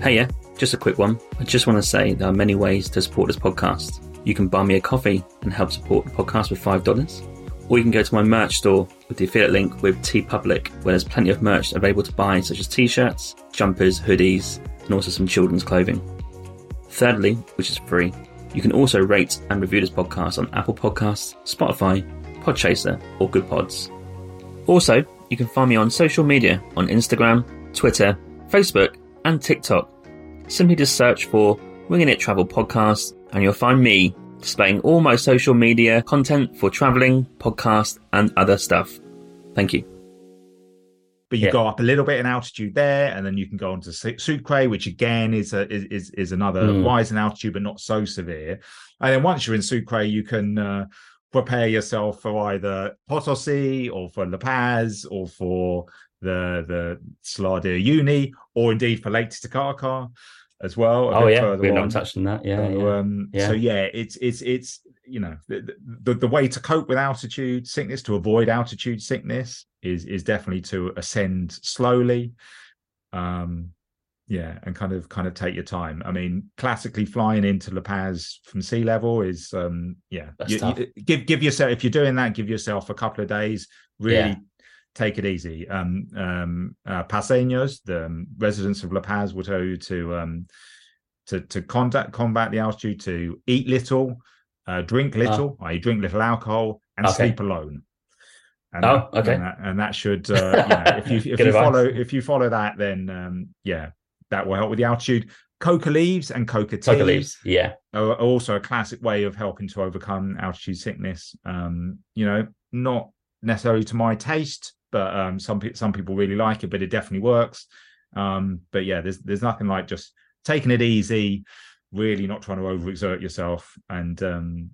Hey, yeah, just a quick one. I just want to say there are many ways to support this podcast. You can buy me a coffee and help support the podcast with $5 or you can go to my merch store with the affiliate link with TeePublic, where there's plenty of merch available to buy, such as t shirts, jumpers, hoodies, and also some children's clothing. Thirdly, which is free, you can also rate and review this podcast on Apple Podcasts, Spotify, Podchaser, or Good Pods. Also, you can find me on social media on Instagram, Twitter, Facebook, and TikTok. Simply just search for Winging It Travel Podcast, and you'll find me displaying all my social media content for traveling, podcast, and other stuff. Thank you. But you yeah. go up a little bit in altitude there, and then you can go on to Sucre, which again is a, is is another mm. rise in altitude, but not so severe. And then once you're in Sucre, you can uh, prepare yourself for either Potosi or for La Paz or for the the Salar de Uyuni, or indeed for Lake Titicaca as well. Oh yeah, we've not touched on that. Yeah, so, yeah. Um, yeah. So yeah, it's it's it's you know the, the, the way to cope with altitude sickness to avoid altitude sickness is is definitely to ascend slowly. Um, yeah, and kind of kind of take your time. I mean, classically flying into La Paz from sea level is um yeah. You, you, give give yourself if you're doing that, give yourself a couple of days. Really yeah take it easy. Um, um, uh, Paceños, the um, residents of La Paz, will tell you to um, to to contact, combat the altitude, to eat little, uh, drink ah. little, uh, i.e., drink little alcohol, and okay. sleep alone. And oh, that, okay. And that, and that should, uh, [LAUGHS] you know, if you if you advice. follow if you follow that, then um, yeah, that will help with the altitude. Coca leaves and coca tea. Coca leaves, yeah, are also a classic way of helping to overcome altitude sickness. Um, you know, not necessarily to my taste, but um, some people some people really like it, but it definitely works. Um, but yeah, there's there's nothing like just taking it easy, really not trying to overexert yourself, and um,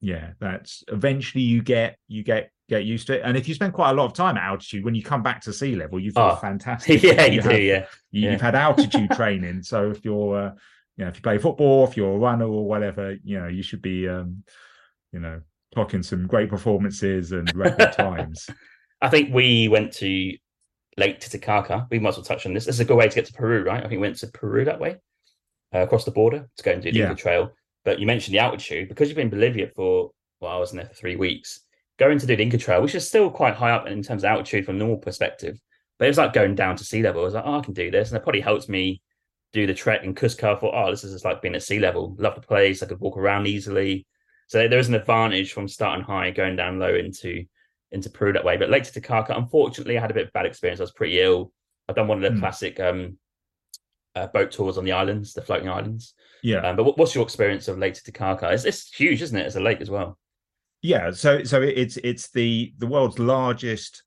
yeah, that's eventually you get you get get used to it. And if you spend quite a lot of time at altitude, when you come back to sea level, you feel oh, [LAUGHS] fantastic. Yeah, you, you do. Have, yeah, you, have had altitude training, so if you're uh, you know if you play football, if you're a runner or whatever, you know you should be um, you know clocking some great performances and record [LAUGHS] times. I think we went to Lake Titicaca. We might as well touch on this. This is a good way to get to Peru, right? I think we went to Peru that way, uh, across the border to go and do the yeah. Inca Trail. But you mentioned the altitude because you've been in Bolivia for well, I was in there for three weeks. Going to do the Inca Trail, which is still quite high up in terms of altitude from a normal perspective, but it was like going down to sea level. I was like, oh, I can do this, and it probably helps me do the trek in Cusco. I thought, oh, this is just like being at sea level. Love the place. I could walk around easily. So there is an advantage from starting high, going down low into into Peru that way. But Lake Titicaca, unfortunately, I had a bit of bad experience. I was pretty ill. I've done one of the mm. classic um, uh, boat tours on the islands, the floating islands. Yeah. Um, but what's your experience of Lake Titicaca? It's, it's huge, isn't it, as a lake as well? Yeah. So so it's it's the the world's largest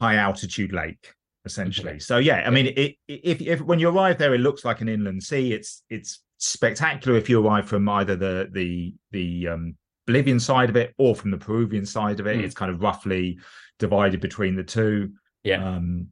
high altitude lake essentially. Okay. So yeah, I mean, it, if if when you arrive there, it looks like an inland sea. It's it's spectacular if you arrive from either the the the um, Bolivian side of it or from the Peruvian side of it. Mm. It's kind of roughly divided between the two. Yeah. Um,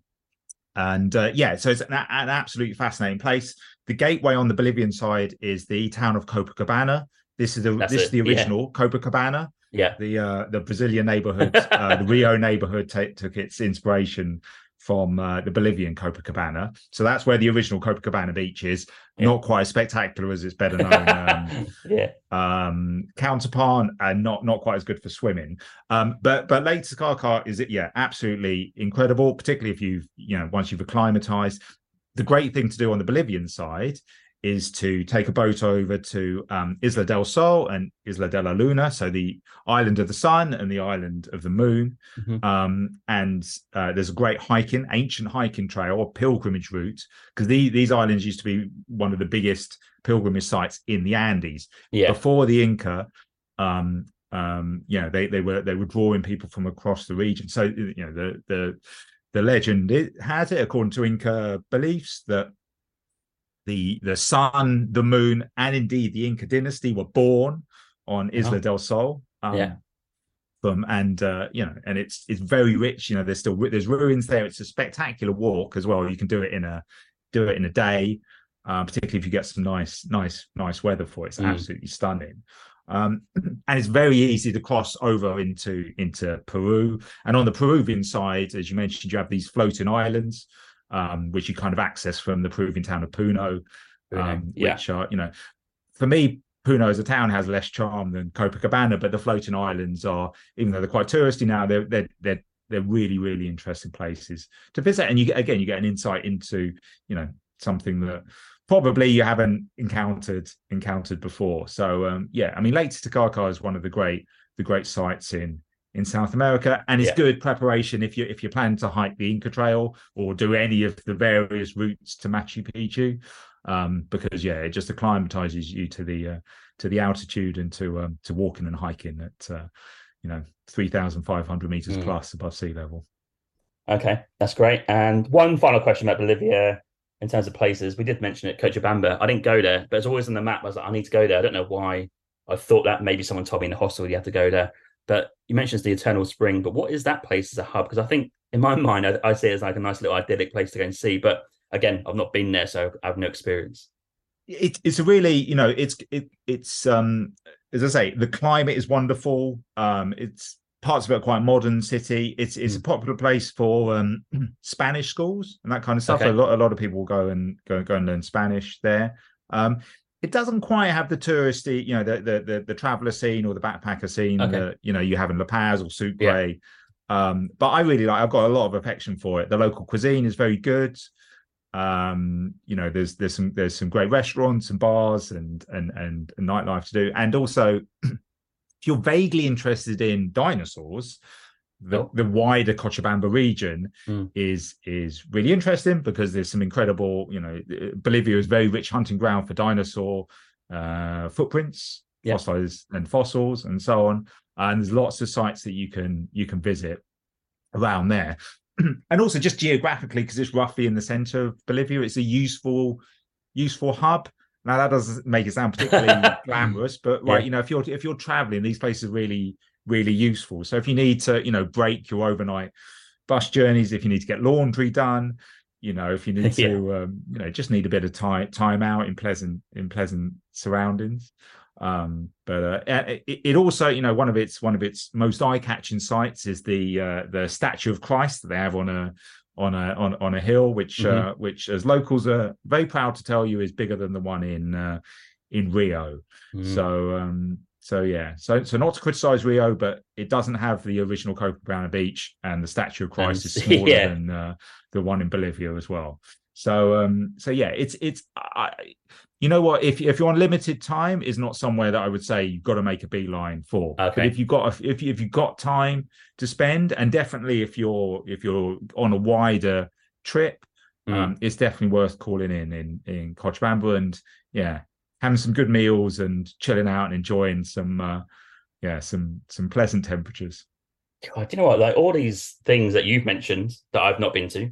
and uh, yeah, so it's an, an, absolutely fascinating place. The gateway on the Bolivian side is the town of Copacabana. This is the That's this it. is the original yeah. Copacabana. Yeah. The uh, the Brazilian neighborhood, [LAUGHS] uh, the Rio neighborhood t- took its inspiration from uh, the Bolivian Copacabana. So that's where the original Copacabana beach is. Yeah. Not quite as spectacular as its better known um, [LAUGHS] yeah. um, counterpart, and not not quite as good for swimming. Um, but but Lake Titicaca is it? Yeah, absolutely incredible. Particularly if you've you know once you've acclimatized. The great thing to do on the Bolivian side is to take a boat over to um, Isla del Sol and Isla de la Luna, so the island of the sun and the island of the moon. Mhm. Um, and uh, there's a great hiking, ancient hiking trail or pilgrimage route, because the, these islands used to be one of the biggest pilgrimage sites in the Andes Yeah. before the Inca. Um, um, you know, they they were they were drawing people from across the region. So you know, the the the legend it has it according to Inca beliefs that the the sun, the moon, and indeed the Inca dynasty were born on Isla Oh. del Sol. Um, Yeah. From and uh, you know, and it's it's very rich. You know, there's still there's ruins there. It's a spectacular walk as well. You can do it in a do it in a day, uh, particularly if you get some nice nice nice weather for it. It's Mm. absolutely stunning. Um, [CLEARS THROAT] and it's very easy to cross over into into Peru. And on the Peruvian side, as you mentioned, you have these floating islands, um, which you kind of access from the Peruvian town of Puno, um, yeah. which are you know, for me, Puno as a town has less charm than Copacabana, but the floating islands are, even though they're quite touristy now, they're they're they're they're really really interesting places to visit, and you get again you get an insight into you know something that probably you haven't encountered encountered before. So um, yeah, I mean, Lake Titicaca is one of the great the great sites in in South America, and it's Yeah. good preparation if you if you plan to hike the Inca Trail or do any of the various routes to Machu Picchu, um, because yeah, it just acclimatizes you to the uh, to the altitude and to um, to walking and hiking at uh, you know three thousand five hundred meters Mm. plus above sea level. Okay, that's great. And one final question about Bolivia in terms of places. We did mention it, Cochabamba. I didn't go there, but it's always on the map. I was like, I need to go there. I don't know why. I thought that maybe someone told me in the hostel you have to go there. But you mentioned the Eternal Spring. But what is that place as a hub? Because I think in my mind, I, I see it as like a nice little idyllic place to go and see. But again, I've not been there, so I have no experience. it, it's really you know it's it it's um as i say the climate is wonderful um it's parts of it are quite modern city it's it's a popular place for um [CLEARS THROAT] spanish schools and that kind of stuff Okay. a lot a lot of people will go and go, go and learn spanish there um it doesn't quite have the touristy you know the the the, the traveler scene or the backpacker scene Okay. that you know you have in la paz or sucre. Um but i really like i've got a lot of affection for it. The local cuisine is very good. Um you know there's there's some there's some great restaurants and bars and and and, and nightlife to do. And also [CLEARS THROAT] if you're vaguely interested in dinosaurs the, the wider Cochabamba region Mm. is is really interesting because there's some incredible you know Bolivia is very rich hunting ground for dinosaur uh footprints Yeah. fossils and fossils and so on and there's lots of sites that you can you can visit around there [CLEARS THROAT] and also just geographically because it's roughly in the center of bolivia it's a useful useful hub now that doesn't make it sound particularly [LAUGHS] glamorous but right Yeah. you know if you're if you're traveling these places are really really useful so if you need to you know break your overnight bus journeys if you need to get laundry done you know if you [LAUGHS] need to Yeah. um, you know just need a bit of time time out in pleasant in pleasant surroundings um but uh, it, it also you know one of its one of its most eye-catching sights is the uh, the statue of christ that they have on a on a on, on a hill which uh which as locals are very proud to tell you is bigger than the one in uh in rio Mm. so um so yeah. So so not to criticize rio but it doesn't have the original copacabana beach and the statue of christ is [LAUGHS] smaller yeah. than uh, the one in bolivia as well. So um so yeah it's it's I, you know what? If if you're on limited time is not somewhere that i would say you've got to make a beeline for. But if you've got a, if you, if you've got time to spend and definitely if you're if you're on a wider trip Mm. um it's definitely worth calling in in in Cochabamba. And yeah having some good meals and chilling out and enjoying some uh yeah some some pleasant temperatures God, you know what? Like all these things that you've mentioned that I've not been to,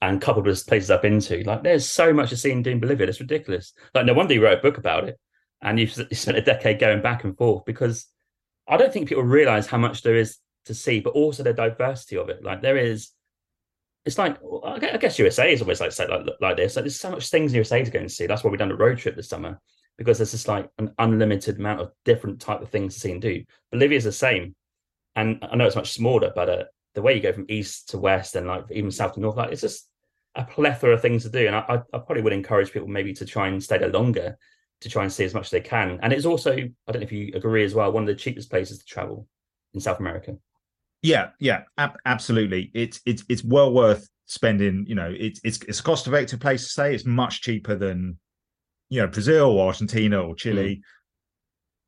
and coupled with places I've been to, like there's so much to see and do in Bolivia. It's ridiculous. Like no wonder you wrote a book about it, and you've you spent a decade going back and forth because I don't think people realize how much there is to see, but also the diversity of it. Like there is, it's like I guess USA is always like like like this. Like there's so much things in USA to go and see. That's why we've done a road trip this summer because there's just like an unlimited amount of different type of things to see and do. Bolivia's the same and I know it's much smaller, but uh, the way you go from east to west and like even south to north, like it's just a plethora of things to do. And I, I, I probably would encourage people maybe to try and stay there longer to try and see as much as they can. And it's also, I don't know if you agree as well, one of the cheapest places to travel in South America. Yeah yeah ab- absolutely it's it's it's well worth spending you know it's it's it's a cost effective place to stay it's much cheaper than you know Brazil or Argentina or Chile. Mm.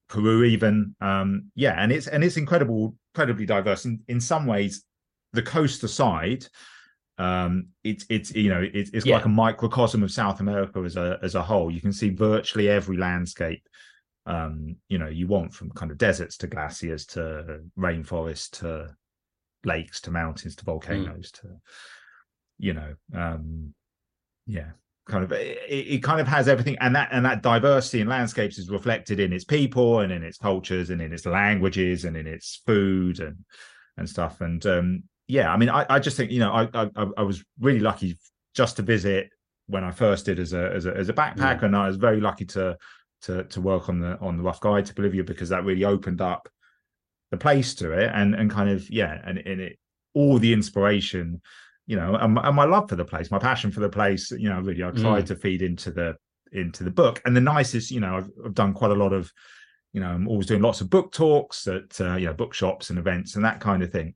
Peru, even, um, yeah, and it's and it's incredible, incredibly diverse. In in some ways, the coast aside, um it's it's you know it's, it's yeah. like a microcosm of south america as a as a whole you can see virtually every landscape um you know you want from kind of deserts to glaciers to rainforest to lakes to mountains to volcanoes mm. to you know um yeah kind of it, it, kind of has everything and that and that diversity in landscapes is reflected in its people and in its cultures and in its languages and in its food and and stuff and um yeah, I mean, I, I just think you know, I, I, I was really lucky just to visit when I first did as a as a as a backpacker, yeah. and I was very lucky to to to work on the on the rough guide to Bolivia because that really opened up the place to it and and kind of yeah, and in it all the inspiration, you know, and, and, my love for the place, my passion for the place, you know, really I tried mm. to feed into the into the book. And the nicest, you know, I've, I've done quite a lot of, you know, I'm always doing lots of book talks at uh, you know bookshops and events and that kind of thing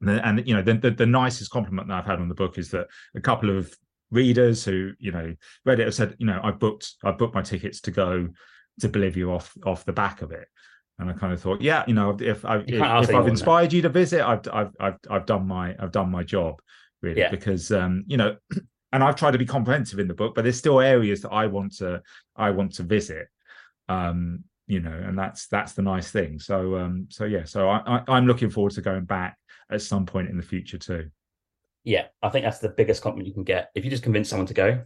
and you know the, the, the nicest compliment that I've had on the book is that a couple of readers who you know read it have said you know I booked I booked my tickets to go to Bolivia off off the back of it and I kind of thought yeah you know if I if, if I've inspired you to visit I've, I've I've I've done my I've done my job really yeah. because um you know [CLEARS THROAT] and I've tried to be comprehensive in the book but there's still areas that I want to I want to visit um you know and that's that's the nice thing so um so yeah so I, I am looking forward to going back at some point in the future too. Yeah, I think that's the biggest compliment you can get. If you just convince someone to go,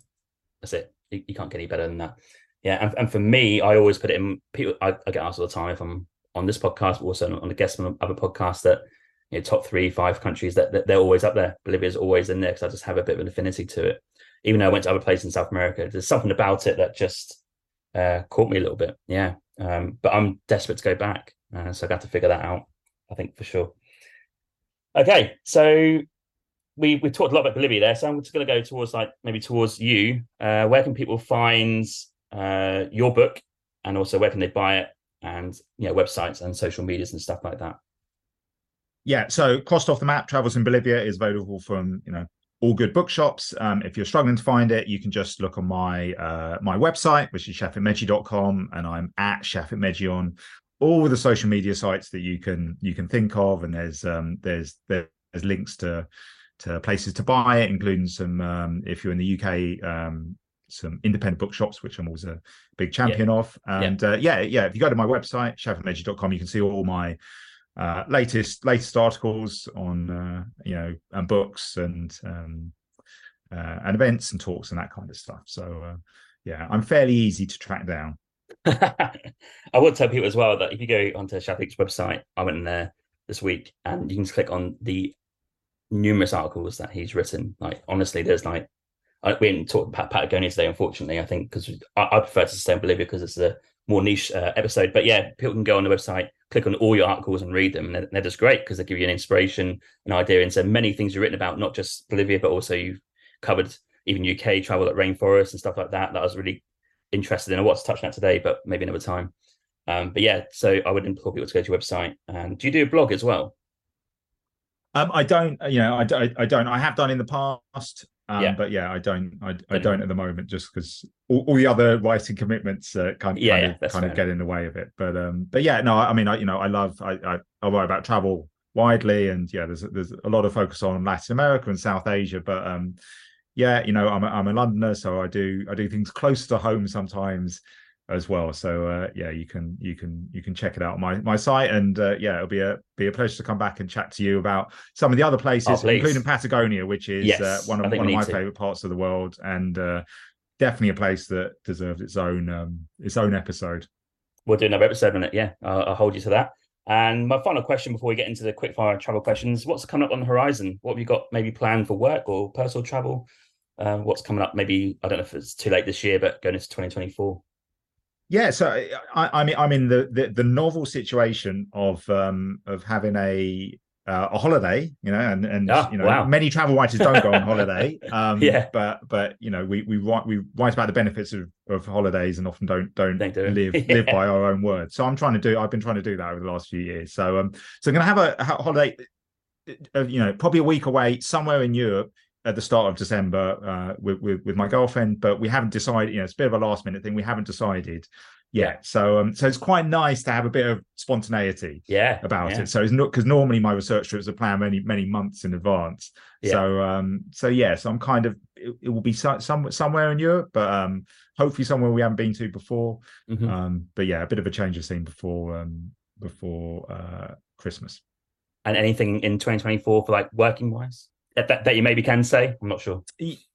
that's it. You, you can't get any better than that. Yeah, and, and for me, I always put it in. People, I, I get asked all the time if I'm on this podcast, but also on the guest on other podcasts that you know, top three, five countries that, that they're always up there. Bolivia's always in there because I just have a bit of an affinity to it. Even though I went to other places in South America, there's something about it that just uh, caught me a little bit. Yeah, um, but I'm desperate to go back, uh, so I got to figure that out. I think for sure. Okay, so we we talked a lot about Bolivia there, so I'm just going to go towards like maybe towards you. Uh, where can people find uh, your book, and also where can they buy it, and you know websites and social medias and stuff like that. Yeah, so Crossed Off the Map Travels in Bolivia is available from you know all good bookshops. Um, if you're struggling to find it, you can just look on my uh, my website, which is shafikmeghji.com, and I'm at shafikmeghji on all the social media sites that you can you can think of, and there's um, there's there's links to to places to buy it, including some um, if you're in the UK, um, some independent bookshops, which I'm always a big champion yeah. of. And yeah. Uh, yeah, yeah, if you go to my website shafikmeghji.com, you can see all my uh, latest latest articles on uh, you know and books and um, uh, and events and talks and that kind of stuff. So uh, yeah, I'm fairly easy to track down. [LAUGHS] I would tell people as well that if you go onto Shafik's website, I went in there this week and you can just click on the numerous articles that he's written. Like honestly, there's like I, we didn't talk about Patagonia today, unfortunately. I think because I, I, prefer to stay in Bolivia because it's a more niche uh, episode. But yeah, people can go on the website, click on all your articles and read them, and they're, they're just great because they give you an inspiration, an idea into many things you've written about, not just Bolivia, but also you've covered even UK travel at rainforests and stuff like that. That I was really interested in. I want to touch on that today, but maybe another time. Um, but yeah, so I would implore people to go to your website. And do you do a blog as well? Um, I don't. You know, I, I, I don't. I have done in the past. Um, yeah. But yeah, I don't. I, I don't at the moment, just because all, all, the other writing commitments uh, kind, yeah, kind, yeah, of, kind of get in the way of it. But um, but yeah, no. I mean, I you know, I love. I I, I write about travel widely, and yeah, there's there's a lot of focus on Latin America and South Asia. But um, yeah, you know, I'm a, I'm a Londoner, so I do I do things close to home sometimes as well. So uh, yeah, you can you can you can check it out on my my site, and uh, yeah, it'll be a be a pleasure to come back and chat to you about some of the other places, oh, including Patagonia, which is uh, yes, uh, one of one of my favorite parts of the world, and uh, definitely a place that deserves its own um, its own episode. We'll do another episode on it. Yeah, I'll, I'll hold you to that. And my final question before we get into the quickfire travel questions: What's coming up on the horizon? What have you got maybe planned for work or personal travel? uh, what's coming up? Maybe I don't know if it's too late this year, but going into 2024. Yeah, so I, I mean, I'm in the, the, the novel situation of um of having a uh, a holiday, you know, and and oh, you know, wow. many travel writers don't go on holiday. [LAUGHS] Um, yeah, but but you know, we we write we write about the benefits of, of holidays and often don't don't, don't [LAUGHS] live yeah. live by our own words. So I'm trying to do. I've been trying to do that over the last few years. So um, so I'm going to have a, a holiday, uh, you know, probably a week away somewhere in Europe at the start of December uh, with, with, with my girlfriend, but we haven't decided. You know, it's a bit of a last minute thing. We haven't decided yet. So um, so it's quite nice to have a bit of spontaneity. Yeah, about yeah. it. So it's not because normally my research trips are planned many many months in advance. Yeah. So um so yeah, so I'm kind of it, it will be so, some, somewhere in Europe, but um hopefully somewhere we haven't been to before. Mhm. Um but yeah, a bit of a change of scene before um before uh Christmas. and anything in 2024 for like working wise that, that, you maybe can say? I'm not sure.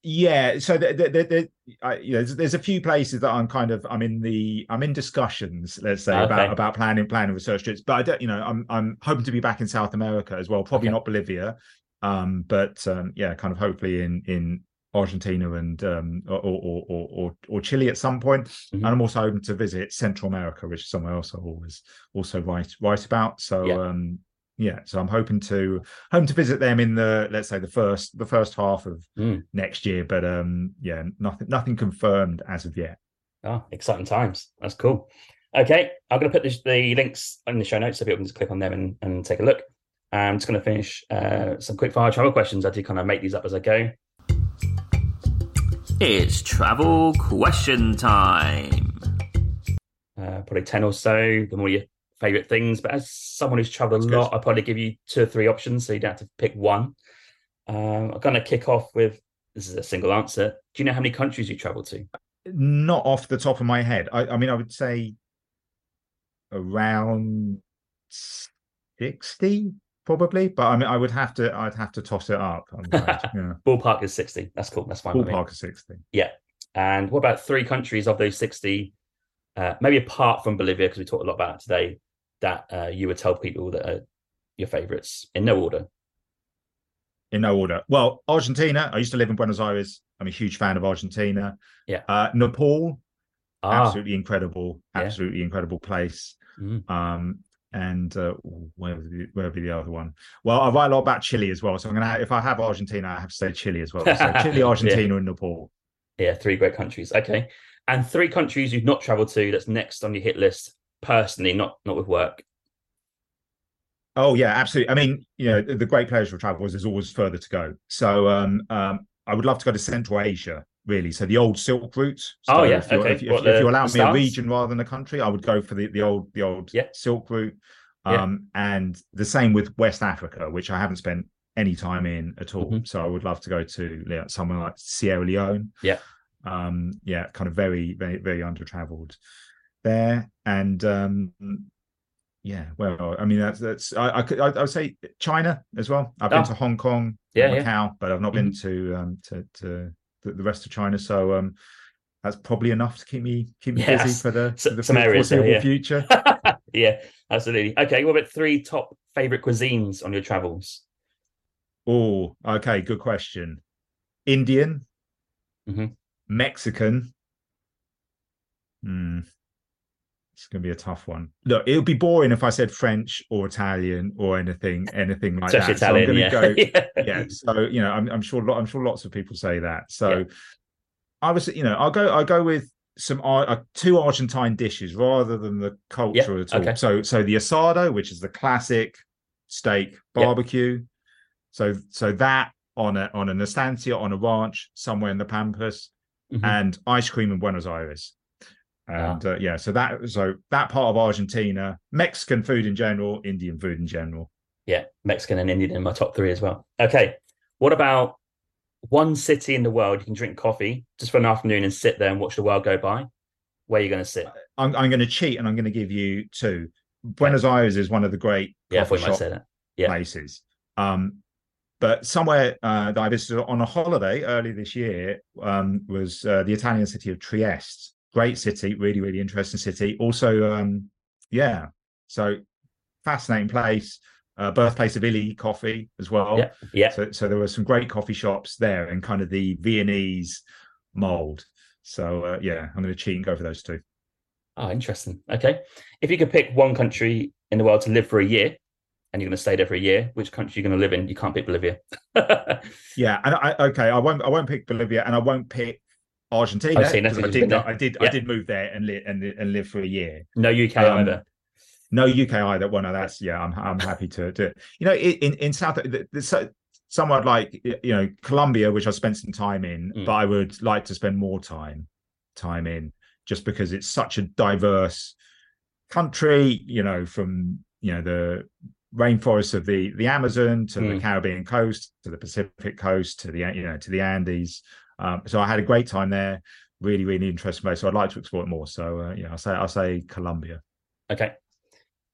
Yeah, so the, the, the, I, you know, there's, there's a few places that I'm kind of I'm in the I'm in discussions, let's say, Okay. about about planning planning research trips. But I don't, you know, I'm I'm hoping to be back in South America as well. Probably Okay. not Bolivia, um, but um, yeah, kind of hopefully in in Argentina and um or or or or, or Chile at some point. Mhm. And I'm also hoping to visit Central America, which is somewhere else I always also write write about. So Yeah. um yeah, so I'm hoping to hoping to visit them in the let's say the first the first half of Mm. next year. But um yeah, nothing nothing confirmed as of yet. Oh, exciting times. That's cool. Okay, I'm going to put this, the links in the show notes so people can just click on them and, and take a look. I'm just going to finish uh, some quick fire travel questions. I do kind of make these up as I go. It's travel question time. Uh, probably 10 or so, the more your favorite things. But as someone who's traveled a That's good. lot, I'll probably give you two or three options so you don't have to pick one. Um, I'm going to kick off with this is a single answer. Do you know how many countries you traveled to? Not off the top of my head. I, I mean, I would say around sixty, probably. But I mean, I would have to. I'd have to toss it up. I'm afraid. [LAUGHS] yeah, Ballpark is 60. That's cool. That's fine. ballpark is sixty. yeah And what about three countries of those 60, uh, maybe apart from Bolivia, because we talked a lot about it today, that uh, you would tell people that are your favorites in no order? in no order. Well, Argentina. I used to live in Buenos Aires. I'm a huge fan of Argentina. Yeah. Uh, Nepal. Ah, Absolutely incredible. Yeah. Absolutely incredible place. mm, Um, and uh, where would be, where would be the other one? Well, I write a lot about Chile as well. So I'm gonna have, if I have Argentina, I have to say Chile as well. So [LAUGHS] Chile, Yeah. Argentina, and Nepal. yeah, three great countries. Okay. And three countries you've not traveled to that's next on your hit list personally, not not with work. Oh yeah, absolutely. I mean, you know, the, great pleasure of travel is there's always further to go. So um, um, I would love to go to Central Asia, really. So the old Silk route. Oh, yeah, If, you okay. if, you- What, if you allow me a region rather than a country, I would go for the the old the old Yeah. Silk route. Yeah. Um, and the same with West Africa, which I haven't spent any time in at all. Mhm. So I would love to go to yeah, somewhere like Sierra Leone. Yeah. Um, yeah, kind of very, very, very under traveled there. And um yeah, well, I mean that's that's I I could I, I would say China as well. I've been Oh. to Hong Kong, Yeah, Macau, yeah. Mm-hmm. but I've not been to um to to the, the rest of China. So um that's probably enough to keep me keep me Yes. busy for the, for the some areas there, foreseeable yeah. future. [LAUGHS] yeah, absolutely. Okay, what about three top favorite cuisines on your travels? Oh, okay, good question. Indian, mm-hmm. Mexican. Hmm. It's gonna be a tough one. Look, it would be boring if I said French or Italian or anything, [LAUGHS] anything like Especially that. So I'm Italian, yeah. [LAUGHS] go yeah so you know i'm, I'm sure i'm sure lots of people say that so i was you know i'll go i'll go with some uh, two argentine dishes rather than the culture at all okay. so so the asado which is the classic steak Yeah. barbecue so so that on a on an estancia on a ranch somewhere in the pampas Mhm. and ice cream in buenos aires and uh, yeah so that so that part of argentina mexican food in general indian food in general Yeah, Mexican and Indian in my top three as well. Okay, what about one city in the world you can drink coffee just for an afternoon and sit there and watch the world go by? Where are you going to sit? I'm, I'm going to cheat and I'm going to give you two. Buenos Aires is one of the great Yeah, I coffee thought you might shop say that. Yeah. places. Um, but somewhere uh, that I visited on a holiday early this year um, was uh, the Italian city of Trieste. Great city, really, really interesting city. Also, um, yeah, so fascinating place. Uh, birthplace of Illy coffee as well. Yeah, yeah. So, so there were some great coffee shops there in kind of the Viennese mold. So uh, yeah, I'm going to cheat and go for those two. Oh, interesting. Okay. If you could pick one country in the world to live for a year and you're going to stay there for a year, which country you're you going to live in? You can't pick Bolivia. [LAUGHS] Yeah, and I okay, I won't I won't pick Bolivia and I won't pick Argentina. Argentina, I because did I did Yeah. I did move there and live and, and live for a year. no UK Um, either. No UK either. Well, no, that's yeah. I'm I'm happy to do it. You know, in in South the, the, so somewhat like you know Colombia, which I spent some time in, Mm. but I would like to spend more time time in just because it's such a diverse country. You know, from you know the rainforests of the the Amazon to the Mm. Caribbean coast to the Pacific coast to the you know to the Andes. Um, so I had a great time there. Really, really interesting place. So I'd like to explore it more. So uh, yeah, I'll say I'll say Colombia. Okay.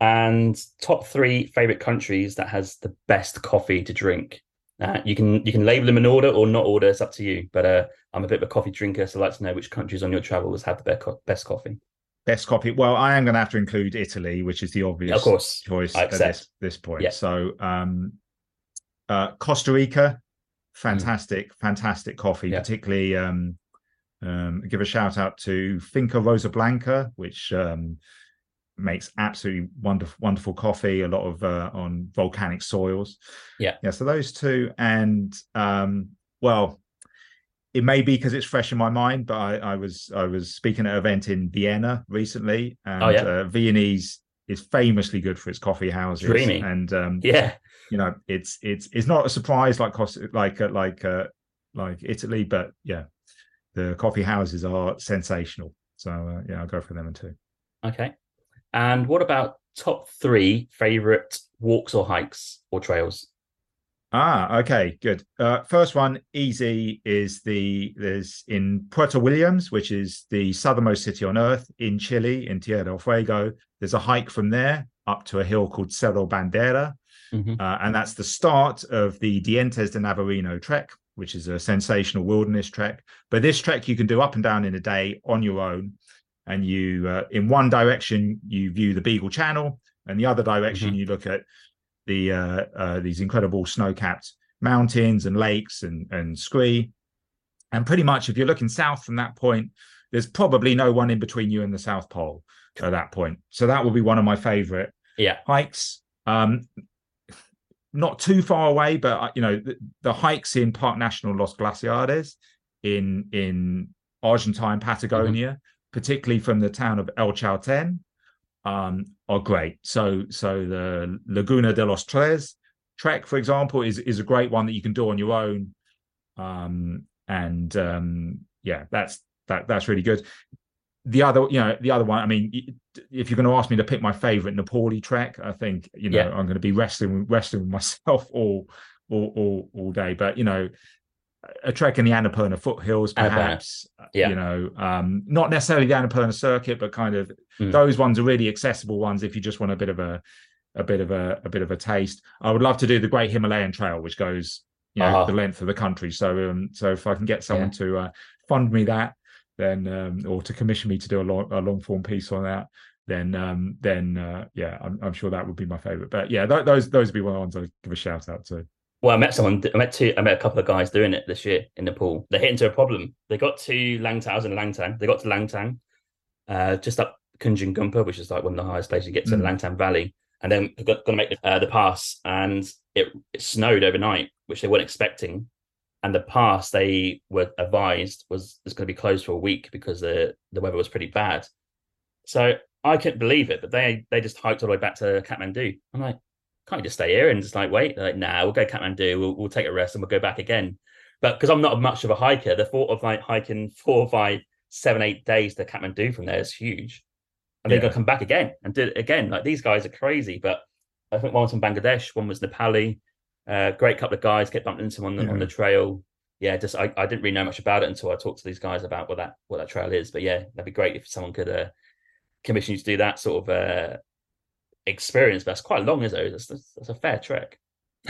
And top three favorite countries that has the best coffee to drink. Uh, you can you can label them in order or not order. It's up to you. But uh, I'm a bit of a coffee drinker, so I'd like to know which countries on your travels have the best co- best coffee. Best copy. Well, I am going to have to include Italy, which is the obvious Of course, choice at this, this point. Yeah. So, um, uh, Costa Rica, fantastic, fantastic coffee. Mm. Yeah. Particularly, um, um, give a shout out to Finca Rosa Blanca, which um, makes absolutely wonderful, wonderful coffee. A lot of uh, on volcanic soils. Yeah. yeah. So those two, and um, well, it may be because it's fresh in my mind, but I, I was I was speaking at an event in Vienna recently, and Oh, yeah. uh, Viennese is famously good for its coffee houses. Dreamy. and um, Yeah, you know, it's it's it's not a surprise like cost like uh, like uh, like Italy, but yeah, the coffee houses are sensational. So uh, yeah, I'll go for them too. okay. And what about top three favorite walks or hikes or trails? Ah, okay, good. Uh, first one, easy, is the there's in Puerto Williams, which is the southernmost city on earth in Chile, in Tierra del Fuego. There's a hike from there up to a hill called Cerro Bandera, Mhm. uh, and that's the start of the Dientes de Navarino trek, which is a sensational wilderness trek. But this trek you can do up and down in a day on your own, and you uh, in one direction you view the Beagle Channel, and the other direction you look at the uh, uh, these incredible snow-capped mountains and lakes and and scree. And pretty much, if you're looking south from that point, there's probably no one in between you and the South Pole at that point. So that will be one of my favorite Yeah, hikes. Um, not too far away, but uh, you know the, the hikes in Parque Nacional Los Glaciares in in Argentine Patagonia, particularly from the town of El Chalten, um, are great. So so the Laguna de los Tres trek, for example, is is a great one that you can do on your own. Um, and um, yeah, that's that that's really good. The other, you know, the other one. I mean, if you're going to ask me to pick my favorite Nepali trek, I think you know Yeah. I'm going to be wrestling wrestling with myself [LAUGHS] all all all all day. But you know, a trek in the Annapurna foothills, perhaps. Yeah. You know, um, not necessarily the Annapurna circuit, but kind of Mm. those ones are really accessible ones if you just want a bit of a a bit of a a bit of a taste. I would love to do the Great Himalayan Trail, which goes you know Ah. the length of the country. So um, so if I can get someone to uh, fund me that, then um, or to commission me to do a long a long form piece on that, then um, then uh, yeah, I'm, I'm sure that would be my favorite. But yeah, th- those those would be one of the ones I'd give a shout out to. Well, I met someone. I met two. I met a couple of guys doing it this year in Nepal. They hit into a problem. They got to Langtang and Langtang. They got to Langtang, uh, just up Kyanjin Gompa, which is like one of the highest places you get to Mm. the Langtang Valley, and then got going to make the, uh, the pass, and it, it snowed overnight, which they weren't expecting. And the pass they were advised was was going to be closed for a week because the the weather was pretty bad. So I couldn't believe it, but they they just hiked all the way back to Kathmandu. I'm like, can't you just stay here and just like wait? They're like, nah, we'll go Kathmandu, we'll, we'll take a rest and we'll go back again. But because I'm not much of a hiker, the thought of like hiking four, five, seven, eight days to Kathmandu from there is huge. And Yeah. going to come back again and do it again. Like these guys are crazy. But I think one was from Bangladesh, one was Nepali. Uh, great couple of guys, get bumped into them on the, on the trail. Yeah, just I, I didn't really know much about it until I talked to these guys about what that what that trail is. But yeah, that'd be great if someone could uh, commission you to do that sort of uh, experience. But that's quite long, is it? That's, that's, that's a fair trek.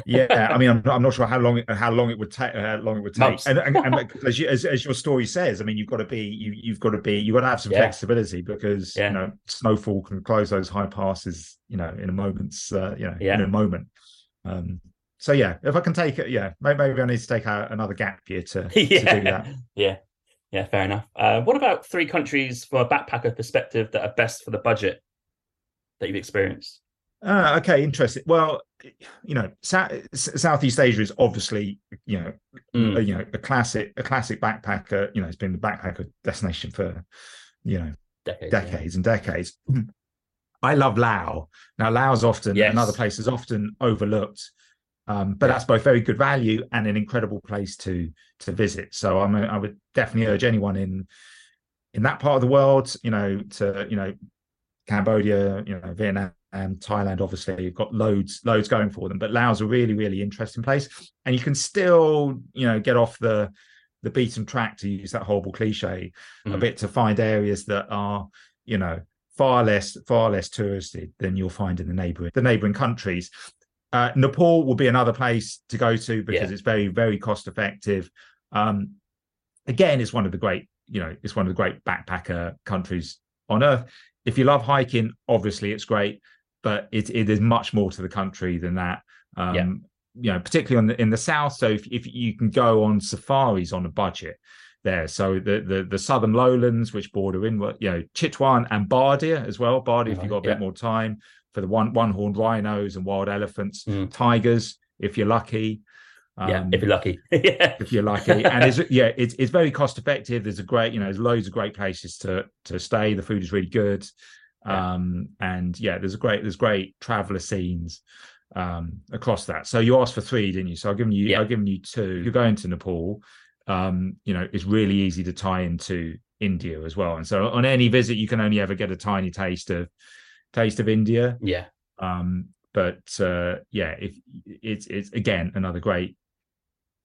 Yeah, [LAUGHS] I mean, I'm, I'm not sure how long it, how long it would take. How long it would take, and, and, and [LAUGHS] as, you, as as your story says, I mean, you've got to be you you've got to be you've got to have some Yeah. flexibility because Yeah. you know snowfall can close those high passes, you know, in a moment's uh, you know Yeah. in a moment. Um, so yeah, if I can take it, yeah, may- maybe I need to take out another gap year to, [LAUGHS] to do that. yeah, yeah. Fair enough. Uh, what about three countries from a backpacker perspective that are best for the budget that you've experienced? Uh, okay, interesting. Well, you know, Sou- Southeast Asia is obviously, you know, Mm. a, you know, a classic, a classic backpacker. You know, it's been the backpacker destination for, you know, Decades. yeah. and decades. [CLEARS THROAT] I love Laos. Now, Laos often, Yes. another place is often overlooked Um, but that's both very good value and an incredible place to to visit. So I'm a, I would definitely urge anyone in in that part of the world, you know, to you know Cambodia, you know Vietnam, Thailand. Obviously, you've got loads loads going for them. But Laos a really really interesting place, and you can still you know get off the the beaten track to use that horrible cliche a Mhm. bit to find areas that are you know far less far less touristy than you'll find in the neighboring the neighboring countries uh, nepal will be another place to go to because Yeah. it's very very cost effective um again it's one of the great you know it's one of the great backpacker countries on earth if you love hiking obviously it's great but it, it is much more to the country than that um Yeah. you know particularly on the in the south so if, if you can go on safaris on a budget there. So the the the southern lowlands, which border in, you know, Chitwan and Bardia as well. Bardia, if you've got a bit Yeah. more time for the one one horned rhinos and wild elephants, Mm. tigers, if you're lucky. yeah, Um, if you're lucky. [LAUGHS] yeah. if you're lucky, and it's [LAUGHS] yeah, it's it's very cost effective. There's a great, you know, there's loads of great places to to stay. The food is really good, Yeah. um, and yeah, there's a great there's great traveler scenes um across that. So you asked for three, didn't you? So I've given you Yeah. I've given you two. You're going to Nepal, um, you know, it's really easy to tie into India as well. And so on any visit, you can only ever get a tiny taste of taste of India. Yeah. Um, but uh, yeah, if it's it's again another great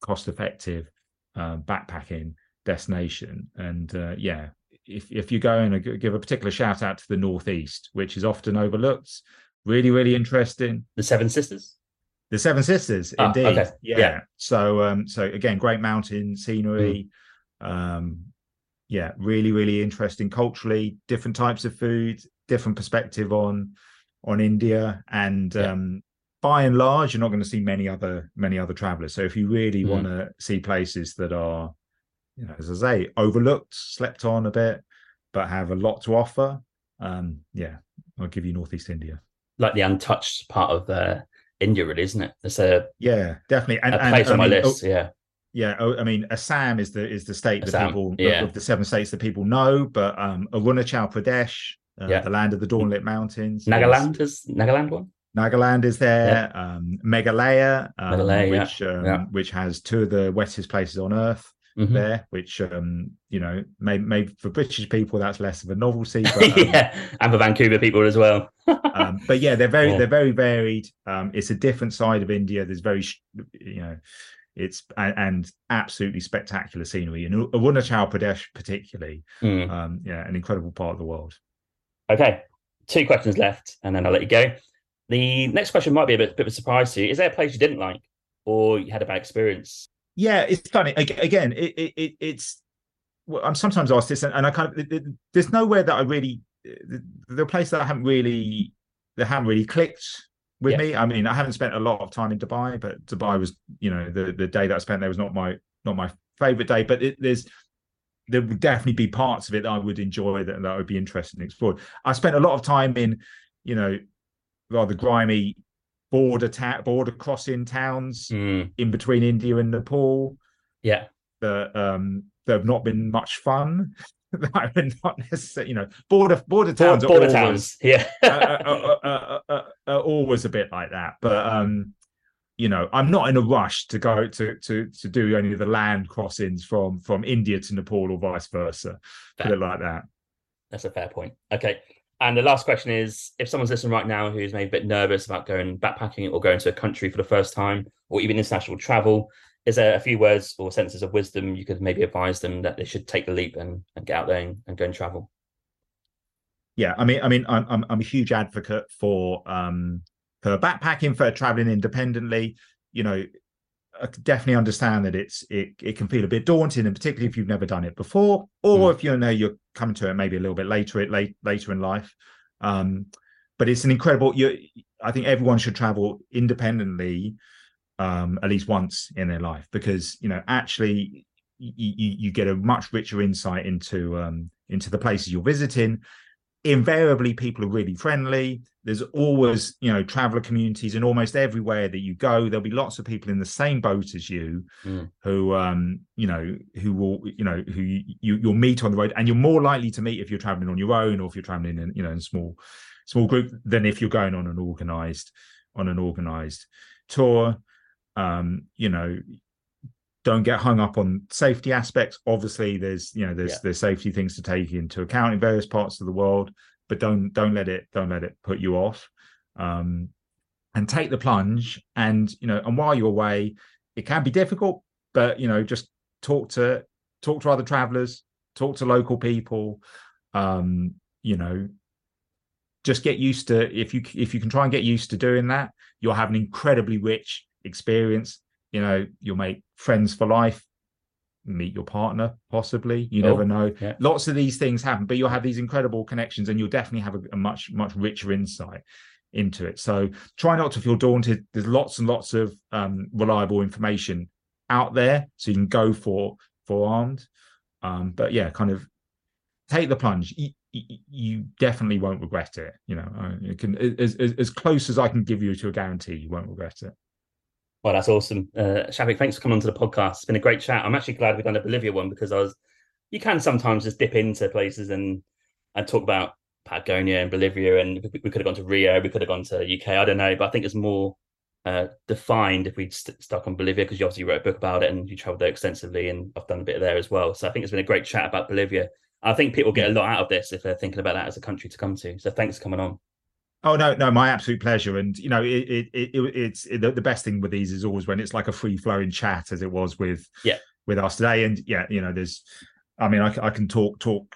cost effective uh, backpacking destination, and uh, yeah, if if you go and give a particular shout out to the northeast, which is often overlooked, really really interesting. The Seven Sisters. The Seven Sisters, Ah, indeed. okay. Yeah. Yeah. So um, so again, great mountain scenery. Um, yeah, really, really interesting culturally, different types of food, different perspective on on India. And Yeah. um by and large, you're not going to see many other many other travelers. So if you really Mm. want to see places that are, you know, as I say, overlooked, slept on a bit, but have a lot to offer, um, yeah, I'll give you Northeast India. Like the untouched part of uh, India, really, isn't it? It's a, Yeah, definitely. And, a and, place I on my mean, oh, list. yeah. Yeah, oh, I mean, Assam is the is the state that people yeah. of the seven states that people know, but um, Arunachal Pradesh, uh, Yeah. the land of the dawnlit mountains, Nagaland is Nagaland one. Nagaland is there. Um, Meghalaya, um, Meghalaya, yeah, which um, yeah. which has two of the wettest places on earth Mhm. there. Which um, you know, maybe, maybe for British people that's less of a novelty, [LAUGHS] but um, yeah, and for Vancouver people as well. [LAUGHS] um, but yeah, they're very Yeah. they're very varied. Um, it's a different side of India. There's very you know, it's and, and absolutely spectacular scenery. And Arunachal Pradesh, particularly, Mm. um, yeah, an incredible part of the world. Okay, two questions left, and then I'll let you go. The next question might be a bit, bit of a surprise to you. Is there a place you didn't like, or you had a bad experience? Yeah, it's funny. Again, it, it, it it's. Well, I'm sometimes asked this, and, and I kind of it- there's nowhere that I really the, the place that I haven't really that haven't really clicked with Yeah. me. I mean, I haven't spent a lot of time in Dubai, but Dubai was, you know, the the day that I spent there was not my not my favorite day. But it, there's there would definitely be parts of it that I would enjoy that that would be interesting to explore. I spent a lot of time in, you know, rather grimy border ta- border crossing towns Mm. in between India and Nepal Yeah, that um that have not been much fun. [LAUGHS] that are not necessarily, you know, border border towns border are always, towns. Yeah, [LAUGHS] uh, always a bit like that. But um, you know, I'm not in a rush to go to to to do any of the land crossings from from India to Nepal or vice versa. Put it like that. that's a fair point. Okay, and the last question is: if someone's listening right now who's maybe a bit nervous about going backpacking or going to a country for the first time, or even international travel, is there a few words or sentences of wisdom you could maybe advise them that they should take the leap and, and get out there and, and go and travel? Yeah, I mean, I mean, I'm I'm, I'm a huge advocate for um for backpacking for traveling independently. You know, I definitely understand that it's it it can feel a bit daunting, and particularly if you've never done it before, or Mm. if you know you're coming to it maybe a little bit later it late later in life. Um, but it's an incredible. You, I think everyone should travel independently, um, at least once in their life, because you know actually you you, you get a much richer insight into um into the places you're visiting invariably people are really friendly there's always you know traveler communities and almost everywhere that you go there'll be lots of people in the same boat as you Mm. who um you know who will you know who you, you you'll meet on the road and you're more likely to meet if you're traveling on your own or if you're traveling in you know in a small small group than if you're going on an organized on an organized tour um, you know, don't get hung up on safety aspects. Obviously, there's you know there's Yeah. there's safety things to take into account in various parts of the world, but don't don't let it don't let it put you off. Um, and take the plunge. And you know, and while you're away, it can be difficult, but you know, just talk to talk to other travelers, talk to local people. Um, you know, just get used to if you if you can try and get used to doing that, you'll have an incredibly rich experience. You know, you'll make friends for life, meet your partner, possibly. You Oh, never know. yeah. Lots of these things happen, but you'll have these incredible connections, and you'll definitely have a, a much much richer insight into it. So try not to feel daunted. There's lots and lots of um, reliable information out there, so you can go for for armed. Um, but yeah, kind of take the plunge. You, you definitely won't regret it. You know, uh, you can as, as as close as I can give you to a guarantee, you won't regret it. Well, that's awesome. Uh, Shafik, thanks for coming onto the podcast. It's been a great chat. I'm actually glad we've done the Bolivia one because I was, you can sometimes just dip into places and and talk about Patagonia and Bolivia, and we, we could have gone to Rio, we could have gone to UK. I don't know, but I think it's more uh, defined if we'd st- stuck on Bolivia because you obviously wrote a book about it and you travelled there extensively, and I've done a bit there as well. So I think it's been a great chat about Bolivia. I think people get a lot out of this if they're thinking about that as a country to come to. So thanks for coming on. Oh no, no, my absolute pleasure. And you know, it, it, it, it it's it, the, the best thing with these is always when it's like a free flowing chat, as it was with Yeah. with us today. And yeah, you know, there's, I mean, I can talk talk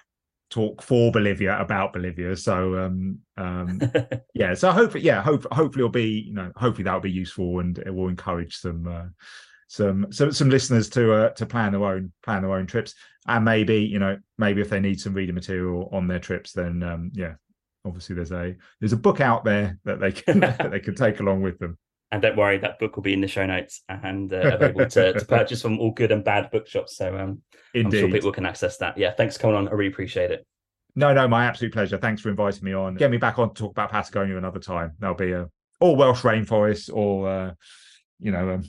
talk for Bolivia about Bolivia. So um um [LAUGHS] yeah, so hopefully, yeah, hope hopefully it'll be you know hopefully that'll be useful and it will encourage some uh, some some some listeners to uh, to plan their own plan their own trips and maybe you know maybe if they need some reading material on their trips then um yeah obviously there's a there's a book out there that they can [LAUGHS] that they can take along with them And don't worry, that book will be in the show notes and uh, [LAUGHS] available to, to purchase from all good and bad bookshops. So um, I'm sure people can access that. Yeah, thanks for coming on. I really appreciate it. no no my absolute pleasure thanks for inviting me on get me back on to talk about patagonia another time that'll be a or welsh rainforest or uh you know um,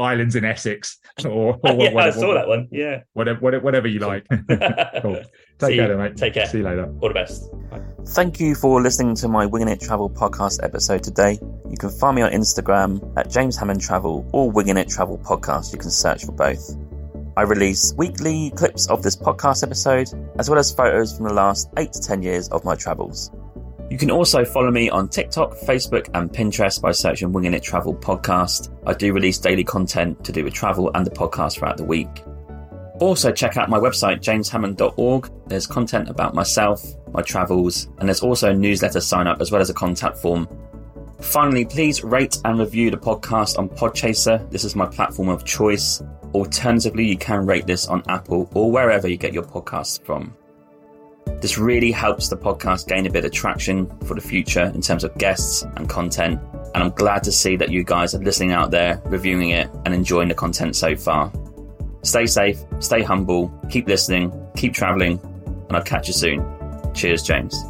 islands in essex [LAUGHS] or, or [LAUGHS] yeah, I saw that one. Yeah. whatever whatever, whatever you like [LAUGHS] cool take See care mate Take care. see you later All the best. Bye. Thank you for listening to my Winging It Travel podcast episode today. You can find me on Instagram at James Hammond Travel or Winging It Travel Podcast. You can search for both. I release weekly clips of this podcast episode, as well as photos from the last 8 to 10 years of my travels. You can also follow me on TikTok, Facebook, and Pinterest by searching Winging It Travel Podcast. I do release daily content to do with travel and the podcast throughout the week. Also, check out my website, jameshammond.org. There's content about myself, my travels, and there's also a newsletter sign up as well as a contact form. Finally, please rate and review the podcast on Podchaser. This is my platform of choice. Alternatively, you can rate this on Apple or wherever you get your podcasts from. This really helps the podcast gain a bit of traction for the future in terms of guests and content. And I'm glad to see that you guys are listening out there, reviewing it, and enjoying the content so far. Stay safe, stay humble, keep listening, keep traveling, and I'll catch you soon. Cheers, James.